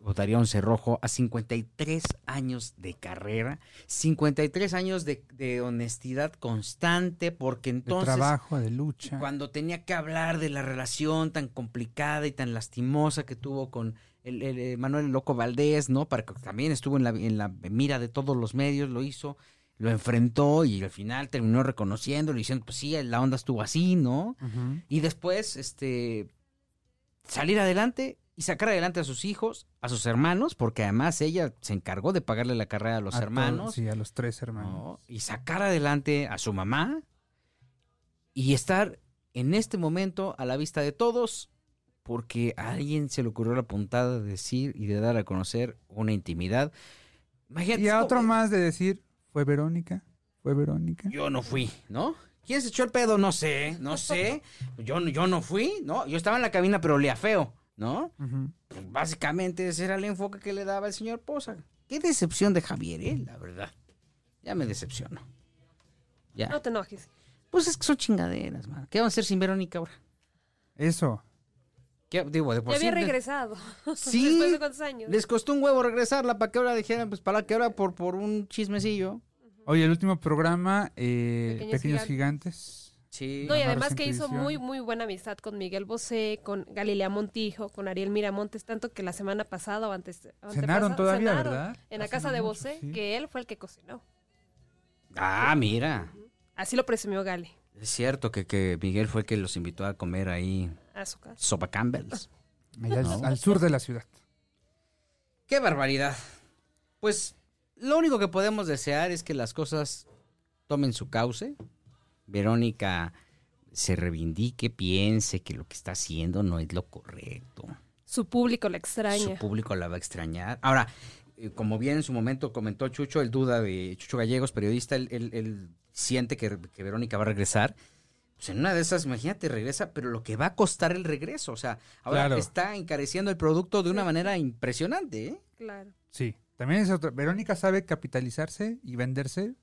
votaría un cerrojo a 53 años de carrera, 53 años de, de honestidad constante, porque De entonces trabajo, de lucha. cuando tenía que hablar de la relación tan complicada y tan lastimosa que tuvo con el, el, eh, Manuel Loco Valdés, ¿no? Para que también estuvo en la, en la mira de todos los medios, lo hizo, lo enfrentó y al final terminó reconociéndolo y diciendo, pues sí, la onda estuvo así, ¿no? Y después, este, salir adelante y sacar adelante a sus hijos, a sus hermanos, porque además ella se encargó de pagarle la carrera a los A todos, hermanos. sí, a los tres hermanos. ¿no? Y sacar adelante a su mamá y estar en este momento a la vista de todos porque a alguien se le ocurrió la puntada de decir y de dar a conocer una intimidad. Imagínate, Y a otro más de decir, ¿fue Verónica? ¿Fue Verónica? Yo no fui, ¿no? ¿Quién se echó el pedo? No sé, no sé. Yo, no- yo no fui, ¿no? Yo estaba en la cabina, pero olía feo, ¿no? Pues básicamente ese era el enfoque que le daba el señor Poza. Qué decepción de Javier, ¿eh? La verdad. Ya me decepcionó. Ya. No te enojes. Pues es que son chingaderas, man. ¿Qué vamos a hacer sin Verónica ahora? Eso. ¿Qué, digo, de por Ya había [LAUGHS] sí, regresado. Sí. Después de cuántos años. Les costó un huevo regresarla para que ahora dijeran, pues para que ahora por, por un chismecillo. Oye, el último programa, eh, Pequeños Pequeños, Gigantes. Gigantes. Sí. No, y además que hizo muy, muy buena amistad con Miguel Bosé, con Galilea Montijo, con Ariel Miramontes, tanto que la semana pasada o antes. Cenaron todavía, cenaron ¿verdad? En la Hace casa de mucho, Bosé, sí. que él fue el que cocinó. Ah, mira. Así lo presumió Gali Es cierto que, que Miguel fue el que los invitó a comer ahí a su casa. sopa Campbell's. [LAUGHS] Allá al sur de la ciudad. Qué barbaridad. Pues lo único que podemos desear es que las cosas tomen su cauce. Verónica se reivindique, piense que lo que está haciendo no es lo correcto. Su público la Su extraña. público la va a extrañar. Ahora, eh, como bien en su momento comentó Chucho, el duda de Chucho Gallegos, periodista, él, él- él siente que, que Verónica va a regresar. Pues en una de esas, imagínate, regresa, pero lo que va a costar el regreso. O sea, ahora Claro. está encareciendo el producto de una manera impresionante, ¿eh? Claro. Sí. También es otra. Verónica sabe capitalizarse y venderse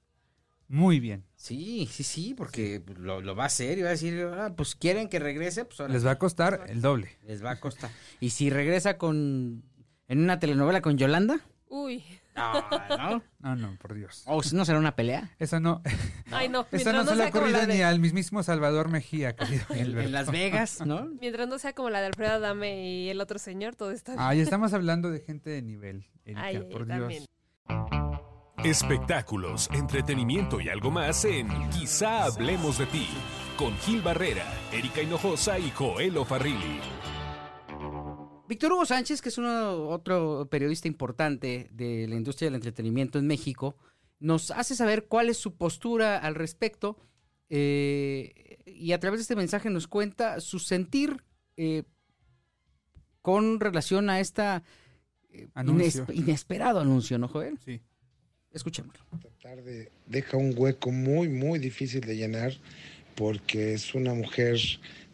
muy bien. Sí, sí, sí, porque lo, lo va a hacer y va a decir, ah, pues quieren que regrese, pues ahora Les va a costar el doble. les va a costar. Y si regresa con en una telenovela con Yolanda, Uy. no, ¿no? No, no, por Dios. O si no será una pelea. Esa no, [LAUGHS] Ay, no. esa Mientras no no, se le ha ocurrido ni de, al mismísimo Salvador Mejía, querido [LAUGHS] En, Las Vegas, ¿no? [LAUGHS] mientras no sea como la de Alfredo Adame y el otro señor, todo está bien. Ah, ya estamos hablando de gente de nivel, Erika, Ay, ay, por también. Espectáculos, entretenimiento y algo más en Quizá hablemos de ti con Gil Barrera, Erika Hinojosa y Joel Farrilli. Víctor Hugo Sánchez, que es uno, otro periodista importante de la industria del entretenimiento en México, nos hace saber cuál es su postura al respecto eh, y a través de este mensaje nos cuenta su sentir eh, con relación a esta eh, Anuncio. inesperado anuncio, ¿no, Joel? Sí. Escuchémoslo. tarde deja un hueco muy, muy difícil de llenar porque es una mujer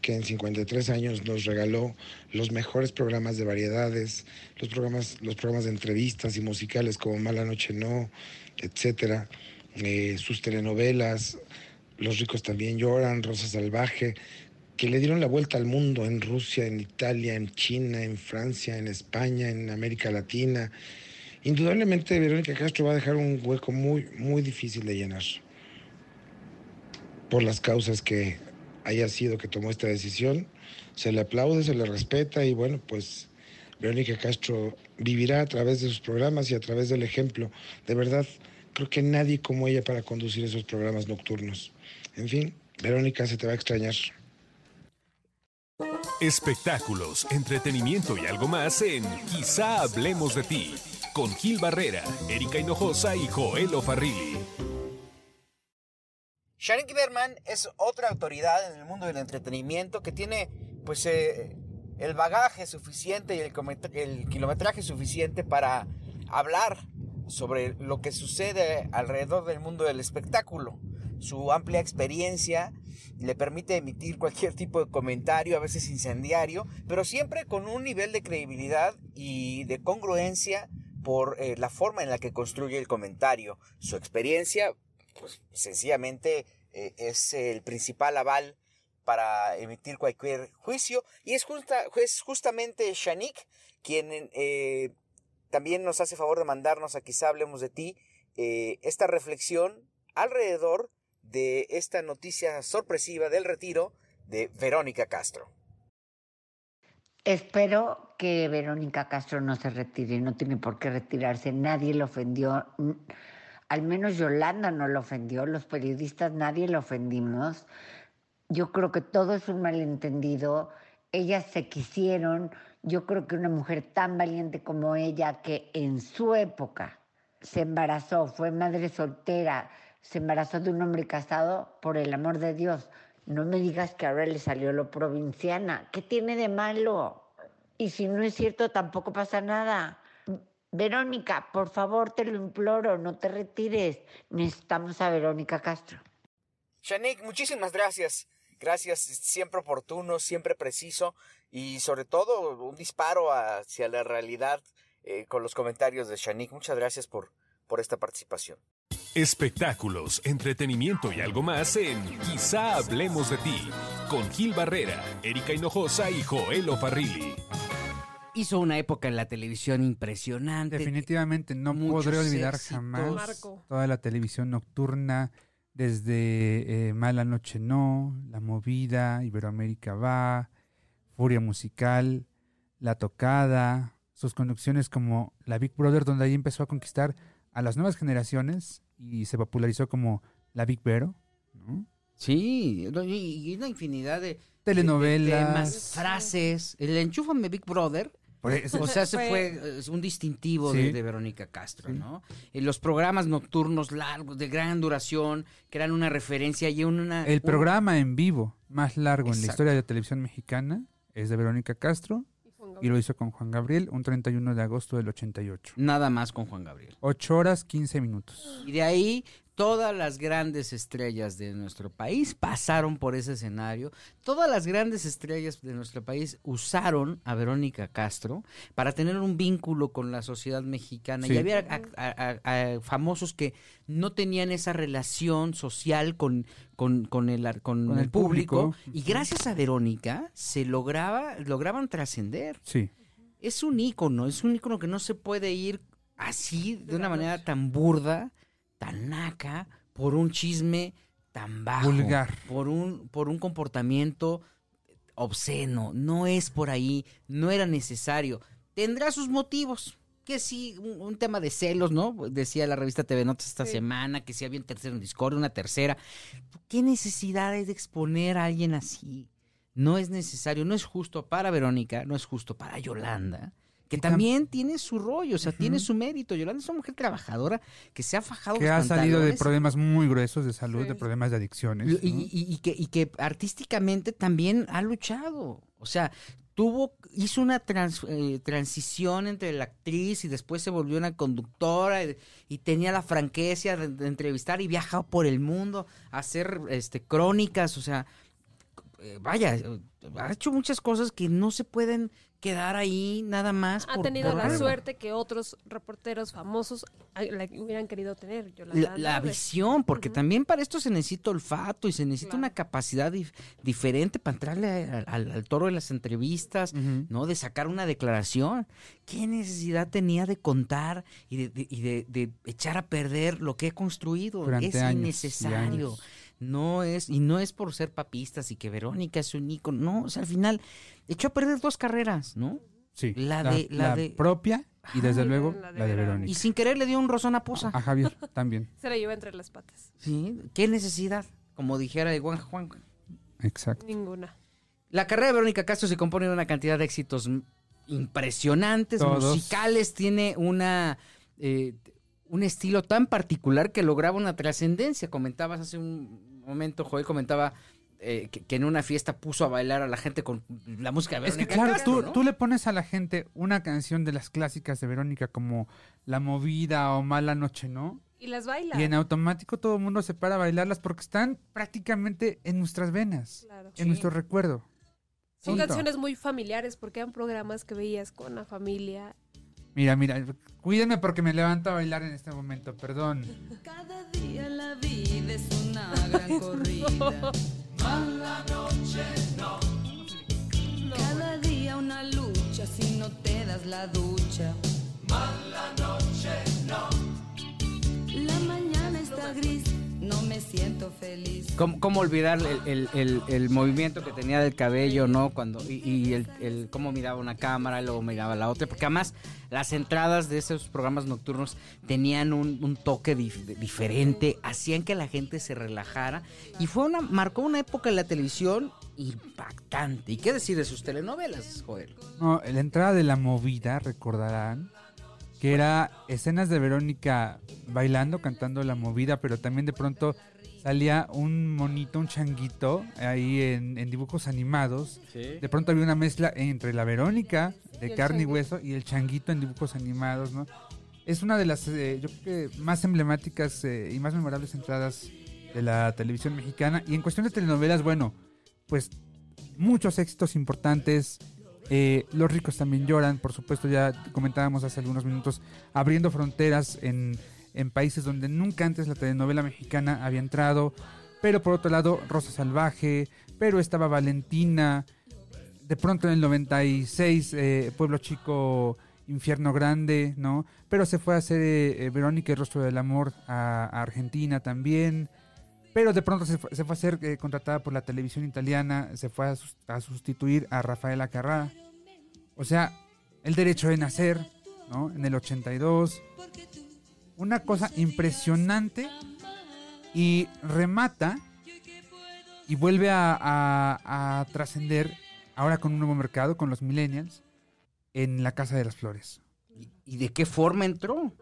que en 53 años nos regaló los mejores programas de variedades, los programas, los programas de entrevistas y musicales como Mala Noche No, etcétera, eh, sus telenovelas, Los ricos también lloran, Rosa Salvaje, que le dieron la vuelta al mundo en Rusia, en Italia, en China, en Francia, en España, en América Latina. Indudablemente Verónica Castro va a dejar un hueco muy, muy difícil de llenar. Por las causas que haya sido que tomó esta decisión, se le aplaude, se le respeta y bueno, pues Verónica Castro vivirá a través de sus programas y a través del ejemplo. De verdad, creo que nadie como ella para conducir esos programas nocturnos. En fin, Verónica se te va a extrañar. Espectáculos, entretenimiento y algo más en Quizá hablemos de ti con Gil Barrera, Erika Hinojosa y Joel Farrilli. Sharik Berman es otra autoridad en el mundo del entretenimiento que tiene pues eh, el bagaje suficiente y el, el kilometraje suficiente para hablar sobre lo que sucede alrededor del mundo del espectáculo. Su amplia experiencia le permite emitir cualquier tipo de comentario, a veces incendiario, pero siempre con un nivel de credibilidad y de congruencia por eh, la forma en la que construye el comentario. Su experiencia pues sencillamente eh, es el principal aval para emitir cualquier juicio y es, justa, es justamente Shanik quien eh, también nos hace favor de mandarnos a quizá hablemos de ti eh, esta reflexión alrededor de esta noticia sorpresiva del retiro de Verónica Castro. Espero que Verónica Castro no se retire, no tiene por qué retirarse, nadie la ofendió, al menos Yolanda no la ofendió, los periodistas nadie la ofendimos. Yo creo que todo es un malentendido, ellas se quisieron, Yo creo que una mujer tan valiente como ella, que en su época se embarazó, fue madre soltera, se embarazó de un hombre casado, por el amor de Dios, no me digas que ahora le salió lo provinciana. ¿Qué tiene de malo? Y si no es cierto, tampoco pasa nada. Verónica, por favor, te lo imploro, no te retires. Necesitamos a Verónica Castro. Shanik, muchísimas gracias. Gracias, siempre oportuno, siempre preciso y sobre todo un disparo hacia la realidad eh, con los comentarios de Shanik. Muchas gracias por, por esta participación. Espectáculos, entretenimiento y algo más en Quizá hablemos de ti con Gil Barrera, Erika Hinojosa y Joel Farrilli. Hizo una época en la televisión impresionante. Definitivamente no Muchos podré olvidar éxitos. jamás Marco. toda la televisión nocturna, desde eh, Mala Noche No, La Movida, Iberoamérica Va, Furia Musical, La Tocada, sus conducciones como La Big Brother, donde ahí empezó a conquistar a las nuevas generaciones y se popularizó como La Big Vero, ¿no? Sí, y, y una infinidad de de- de Telenovelas. temas, frases. El enchúfame Big Brother. O sea, se Fue- eh, un distintivo Sí. de, de Verónica Castro, Sí. ¿no? En los programas nocturnos largos, de gran duración, que eran una referencia y una... El un- programa en vivo más largo en la historia de la televisión mexicana es de Verónica Castro y lo hizo con Juan Gabriel un 31 de agosto del 88. Nada más con Juan Gabriel. 8 horas 15 minutos. Y de ahí todas las grandes estrellas de nuestro país pasaron por ese escenario. Todas las grandes estrellas de nuestro país usaron a Verónica Castro para tener un vínculo con la sociedad mexicana. Sí. Y había a- a- a- a famosos que no tenían esa relación social con, con, con el, con Con el, el público. público. Y gracias a Verónica se lograba, lograban trascender. Sí. Es un ícono, es un ícono que no se puede ir así, de una manera tan burda, tan naca, por un chisme tan bajo. Vulgar. Por un, por un comportamiento obsceno. No es por ahí, no era necesario. Tendrá sus motivos. Que sí, un, un tema de celos, ¿no? Decía la revista TV Notas esta Sí. semana que si había un tercero en Discord, una tercera. ¿Qué necesidad hay de exponer a alguien así? No es necesario, no es justo para Verónica, no es justo para Yolanda, que también tiene su rollo, o sea, tiene su mérito. Yolanda es una mujer trabajadora que se ha fajado Que ha salido de problemas muy gruesos de salud, Sí. de problemas de adicciones. y, ¿no? y- y- y que, y que artísticamente también ha luchado. O sea, tuvo, hizo una trans- eh, transición entre la actriz y después se volvió una conductora y, y tenía la franqueza de, de entrevistar y viajaba por el mundo a hacer este, crónicas. O sea, eh, vaya, ha hecho muchas cosas que no se pueden quedar ahí nada más. Ha por- tenido por la suerte que otros reporteros famosos la hubieran querido tener. La, visión, porque también para esto se necesita olfato y se necesita Claro. una capacidad dif- diferente para entrarle a- al, al toro de las entrevistas. ¿no? De sacar una declaración. ¿Qué necesidad tenía de contar y de, de- y de- de echar a perder lo que he construido? Durante es años y innecesario. No es, y no es por ser papistas y que Verónica es un ícono, no, o sea, al final echó a perder dos carreras, ¿no? Sí. la de- la de- propia y desde luego la de la de Verónica. Y sin querer le dio un rozón a Poza. A Javier también. [LAUGHS] Se la llevó entre las patas. Sí, ¿qué necesidad? Como dijera el Juan Juan. Exacto. Ninguna. La carrera de Verónica Castro se compone de una cantidad de éxitos impresionantes, Todos. musicales, tiene una eh, un estilo tan particular que lograba una trascendencia. Comentabas hace un momento, Joel comentaba eh, que, que en una fiesta puso a bailar a la gente con la música de Es que Verónica claro, Castro, tú, ¿no? tú le pones a la gente una canción de las clásicas de Verónica como La Movida o Mala Noche, ¿no? Y las baila. Y en automático todo el mundo se para a bailarlas porque están prácticamente en nuestras venas, Claro. en nuestro recuerdo. Son Punto. canciones muy familiares porque eran programas que veías con la familia. Mira, mira, cuídenme porque me levanto a bailar en este momento, perdón. Cada día la vida es una gran corrida. Mala noche no. Cada día una lucha si no te das la ducha. Mala noche no. La mañana está gris, no me siento feliz. ¿Cómo, cómo olvidar el, el- el- el movimiento que tenía del cabello, ¿no? Cuando, y y el, el cómo miraba una cámara y luego miraba la otra. Porque además las entradas de esos programas nocturnos tenían un, un toque dif- diferente, hacían que la gente se relajara. Y fue una, marcó una época en la televisión impactante. ¿Y qué decir de sus telenovelas, Joel? No, la entrada de la movida, recordarán, que era escenas de Verónica bailando, cantando la movida, pero también de pronto salía un monito, un changuito, ahí en, en dibujos animados. De pronto había una mezcla entre la Verónica de carne y hueso y el changuito en dibujos animados, ¿no? Es una de las, eh, yo creo que más emblemáticas eh, y más memorables entradas de la televisión mexicana. Y en cuestión de telenovelas, bueno, pues muchos éxitos importantes. Eh, Los ricos también lloran, por supuesto, ya comentábamos hace algunos minutos, abriendo fronteras en, en países donde nunca antes la telenovela mexicana había entrado. Pero por otro lado, Rosa Salvaje, pero estaba Valentina. De pronto en el 96, eh, Pueblo Chico, Infierno Grande, ¿no? Pero se fue a hacer eh, eh, Verónica, el rostro del amor a Argentina también. Pero de pronto se fue, se fue a ser eh, contratada por la televisión italiana, se fue a, sus- a sustituir a Rafaela Carrá. O sea, el derecho de nacer, ¿no? En el 82. Una cosa impresionante y remata y vuelve a, a- a trascender ahora con un nuevo mercado, con los millennials, en la Casa de las Flores. ¿Y de qué forma entró?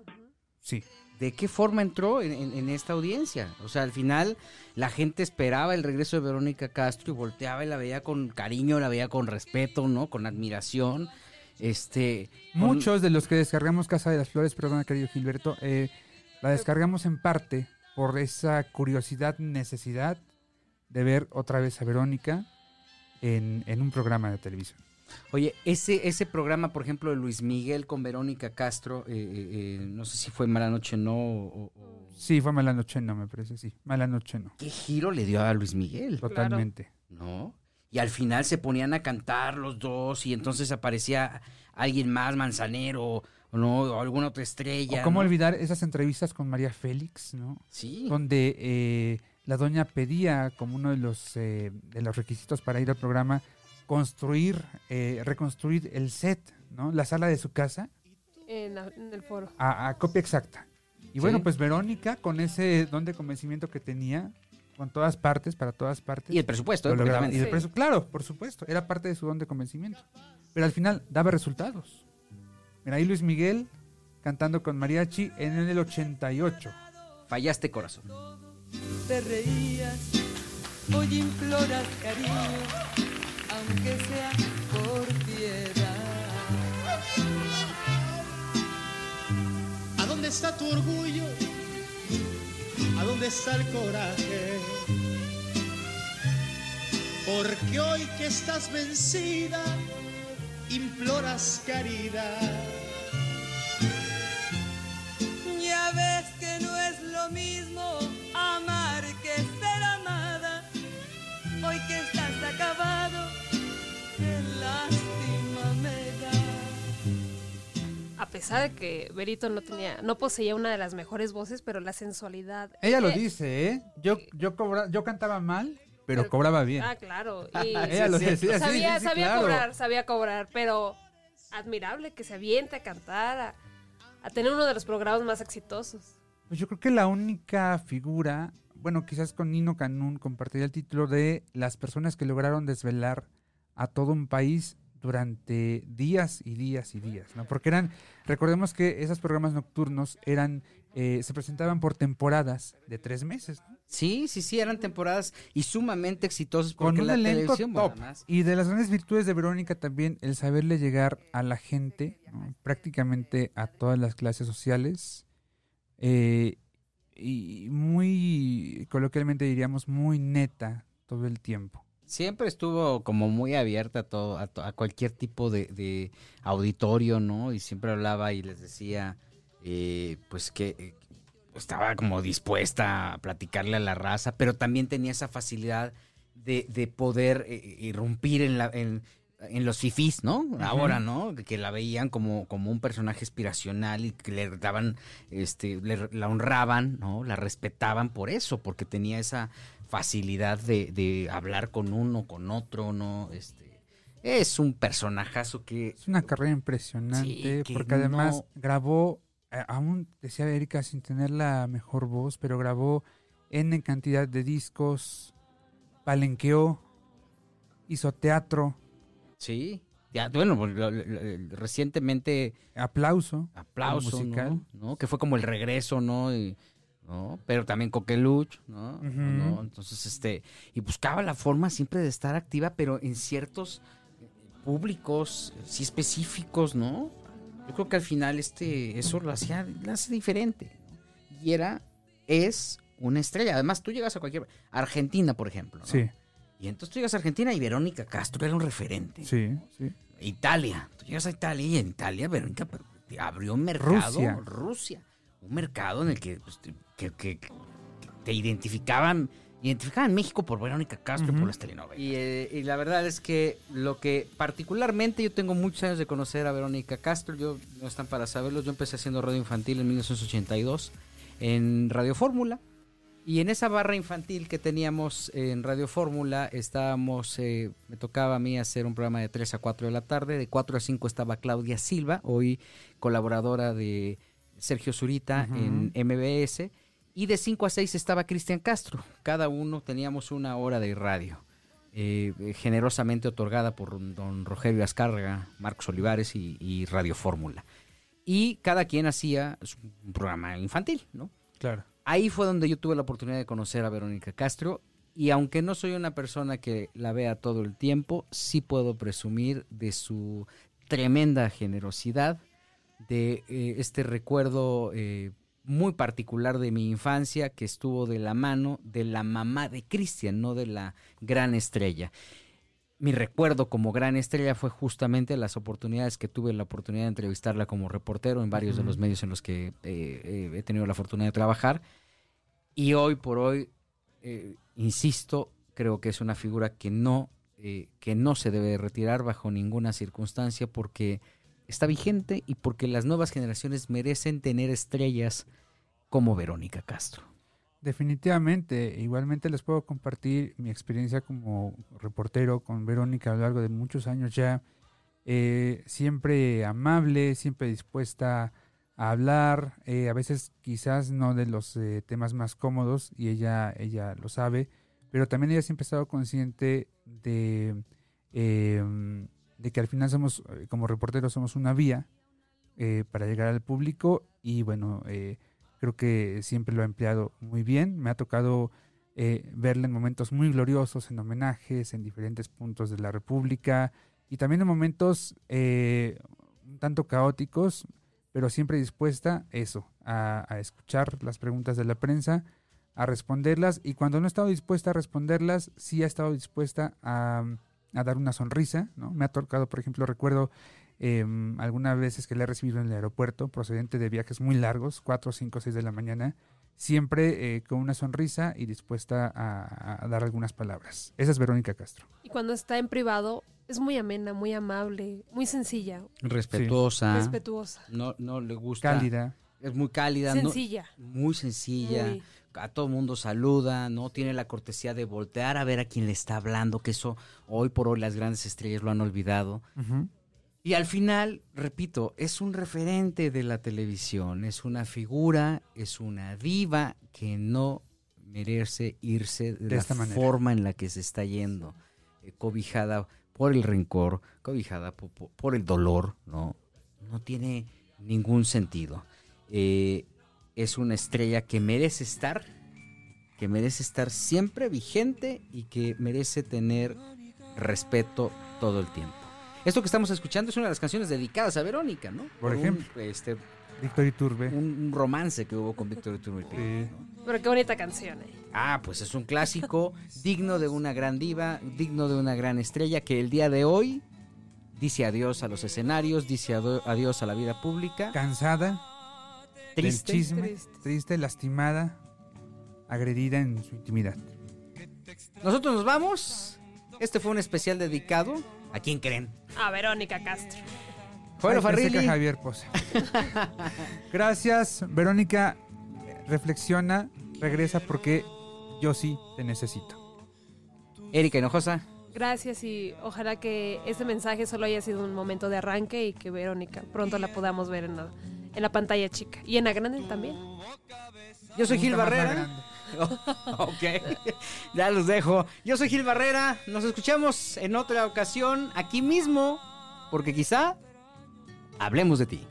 Sí. ¿De qué forma entró en, esta audiencia? O sea, al final la gente esperaba el regreso de Verónica Castro y volteaba y la veía con cariño, la veía con respeto, ¿no? Con admiración. Este. Muchos de los que descargamos Casa de las Flores, perdona querido Gilberto, eh, la descargamos en parte por esa curiosidad, necesidad de ver otra vez a Verónica en, en un programa de televisión. Oye, ese, ese programa, por ejemplo, de Luis Miguel con Verónica Castro, eh, eh, eh, no sé si fue Mala Noche No o, o- Sí, fue Mala Noche No, me parece, sí. Mala Noche No. ¿Qué giro le dio a Luis Miguel? Totalmente. ¿No? Y al final se ponían a cantar los dos y entonces aparecía alguien más, Manzanero, o no, o alguna otra estrella. O cómo ¿no? olvidar esas entrevistas con María Félix, ¿no? Sí. Donde eh, la doña pedía como uno de los, eh, de los requisitos para ir al programa construir, eh, reconstruir el set, ¿no? La sala de su casa En, la- en el foro. a, a copia exacta. Y bueno, pues Verónica, con ese don de convencimiento que tenía, con todas partes, para todas partes. Y el presupuesto, lo ¿eh? Lograba. también- Y el Sí. presu- claro, por supuesto, era parte de su don de convencimiento. Pero al final daba resultados. Mira, ahí Luis Miguel cantando con mariachi en el 88. Fallaste corazón. Te reías, hoy imploras cariño, aunque sea por piedad. ¿A dónde está tu orgullo? ¿A dónde está el coraje? Porque hoy que estás vencida, imploras caridad. Ya ves que no es lo mismo amar que ser amada. Hoy que A pesar de que Berito no tenía, no poseía una de las mejores voces, pero la sensualidad. Ella lo dice, ¿eh? Yo, yo, cobra- yo cantaba mal, pero, Pero- cobraba bien. Ah, claro. [LAUGHS] Y Ella lo decía, sabía, sí, sí, sabía claro. cobrar, sabía cobrar, pero admirable que se aviente a cantar, a, a tener uno de los programas más exitosos. Pues yo creo que la única figura, bueno, quizás con Nino Canún compartiría el título de las personas que lograron desvelar a todo un país durante días y días y días, ¿no? Porque eran, recordemos que esos programas nocturnos eran, eh, se presentaban por temporadas de tres meses, ¿no? Sí, sí, sí, eran temporadas y sumamente exitosas con porque un la elenco televisión, top. Y de las grandes virtudes de Verónica también el saberle llegar a la gente, ¿no? prácticamente a todas las clases sociales, eh, y muy, coloquialmente diríamos, muy neta todo el tiempo. Siempre estuvo como muy abierta a todo, a, to- a cualquier tipo de, de auditorio, ¿no? Y siempre hablaba y les decía, eh, pues que eh, estaba como dispuesta a platicarle a la raza, pero también tenía esa facilidad de, de poder eh, irrumpir en la, en, en los fifís, ¿no? Ahora, ¿no? Que la veían como, como un personaje aspiracional y que le daban, este, le- la honraban, ¿no? La respetaban por eso, porque tenía esa facilidad de, de hablar con uno, con otro, ¿no? Este, es un personajazo que Es una carrera impresionante Sí, porque además no- grabó, eh, aún decía Erika sin tener la mejor voz, pero grabó N cantidad de discos, palenqueó, hizo teatro, Sí. Ya, bueno, pues, recientemente aplauso, aplauso, musical. ¿no? ¿no? Que fue como el regreso, ¿no? Y, ¿no? Pero también Coqueluch, ¿no? ¿no? Entonces, este, y buscaba la forma siempre de estar activa, pero en ciertos eh, públicos, eh, sí específicos, ¿no? Yo creo que al final este, eso lo hacía, lo hace diferente. ¿no? Y era, es una estrella. Además, tú llegas a cualquier, Argentina, por ejemplo, ¿no? Sí, Y entonces tú llegas a Argentina y Verónica Castro era un referente. sí, sí. Italia. Tú llegas a Italia y en Italia Verónica abrió un mercado. Rusia. Rusia. Un mercado en el que, pues, te- que, que- que te identificaban. Identificaban México por Verónica Castro y Ujú. por las telenovelas. Y, eh, y la verdad es que lo que particularmente yo tengo muchos años de conocer a Verónica Castro, yo no están para saberlo, yo empecé haciendo radio infantil en 1982 en Radio Fórmula. Y en esa barra infantil que teníamos en Radio Fórmula, estábamos, eh, me tocaba a mí hacer un programa de 3 a 4 de la tarde, de 4 a 5 estaba Claudia Silva, hoy colaboradora de Sergio Zurita en MBS, y de 5 a 6 estaba Cristian Castro. Cada uno teníamos una hora de radio, eh, generosamente otorgada por don Rogelio Azcárraga, Marcos Olivares y, y Radio Fórmula. Y cada quien hacía un programa infantil, ¿no? Claro. Ahí fue donde yo tuve la oportunidad de conocer a Verónica Castro y aunque no soy una persona que la vea todo el tiempo, sí puedo presumir de su tremenda generosidad, de eh, este recuerdo eh, muy particular de mi infancia que estuvo de la mano de la mamá de Cristian, no de la gran estrella. Mi recuerdo como gran estrella fue justamente las oportunidades que tuve la oportunidad de entrevistarla como reportero en varios de los medios en los que eh, he tenido la fortuna de trabajar. Y hoy por hoy, insisto, creo que es una figura que no, que no se debe de retirar bajo ninguna circunstancia porque está vigente y porque las nuevas generaciones merecen tener estrellas como Verónica Castro. Definitivamente, igualmente les puedo compartir mi experiencia como reportero con Verónica a lo largo de muchos años ya. Eh, siempre amable, siempre dispuesta a hablar, eh, a veces quizás no de los eh, temas más cómodos y ella, ella lo sabe, pero también ella siempre ha estado consciente de, eh, de que al final somos, eh, como reporteros, somos una vía eh, para llegar al público y bueno, eh, creo que siempre lo ha empleado muy bien. Me ha tocado eh, verla en momentos muy gloriosos, en homenajes, en diferentes puntos de la República y también en momentos eh, un tanto caóticos, pero siempre dispuesta eso, a, a escuchar las preguntas de la prensa, a responderlas y cuando no ha estado dispuesta a responderlas, sí ha estado dispuesta a, a dar una sonrisa, ¿no? Me ha tocado, por ejemplo, recuerdo eh, algunas veces que le he recibido en el aeropuerto, procedente de viajes muy largos, 4, 5, 6 de la mañana, siempre eh, con una sonrisa y dispuesta a, a dar algunas palabras. Esa es Verónica Castro. Y cuando está en privado, es muy amena, muy amable, muy sencilla, Respetuosa. respetuosa. No, no le gusta. Cálida. Es muy cálida. no- Sencilla. muy sencilla. Muy. A todo mundo saluda, ¿no? Tiene la cortesía de voltear a ver a quién le está hablando, que eso hoy por hoy las grandes estrellas lo han olvidado. Y al final, repito, es un referente de la televisión, es una figura, es una diva que no merece irse de, De la esta forma en la que se está yendo, eh, cobijada por el rencor, cobijada po- po- por, el dolor, ¿no? No tiene ningún sentido. Eh, es una estrella que merece estar, que merece estar siempre vigente y que merece tener respeto todo el tiempo. Esto que estamos escuchando es una de las canciones dedicadas a Verónica, ¿no? Por un, ejemplo. este, Víctor Iturbe. un, un romance que hubo con Víctor Iturbe. Sí. Pero qué bonita canción. eh. Ah, pues es un clásico [LAUGHS] digno de una gran diva, digno de una gran estrella que el día de hoy dice adiós a los escenarios, dice adiós a la vida pública. Cansada, Triste. del chisme, Triste. triste, lastimada, agredida en su intimidad. Nosotros nos vamos Este fue un especial dedicado. ¿A quién creen? A Verónica Castro. Que Farrilli. Javier Poza. [LAUGHS] Gracias, Verónica. Reflexiona, regresa porque yo sí te necesito. Erika Hinojosa. Gracias y ojalá que este mensaje solo haya sido un momento de arranque y que Verónica pronto la podamos ver en la, en la pantalla chica. Y en la grande también. Yo soy Gil Barrera. [LAUGHS] ok, ya los dejo. Yo soy Gil Barrera. Nos escuchamos en otra ocasión aquí mismo, porque quizá hablemos de ti.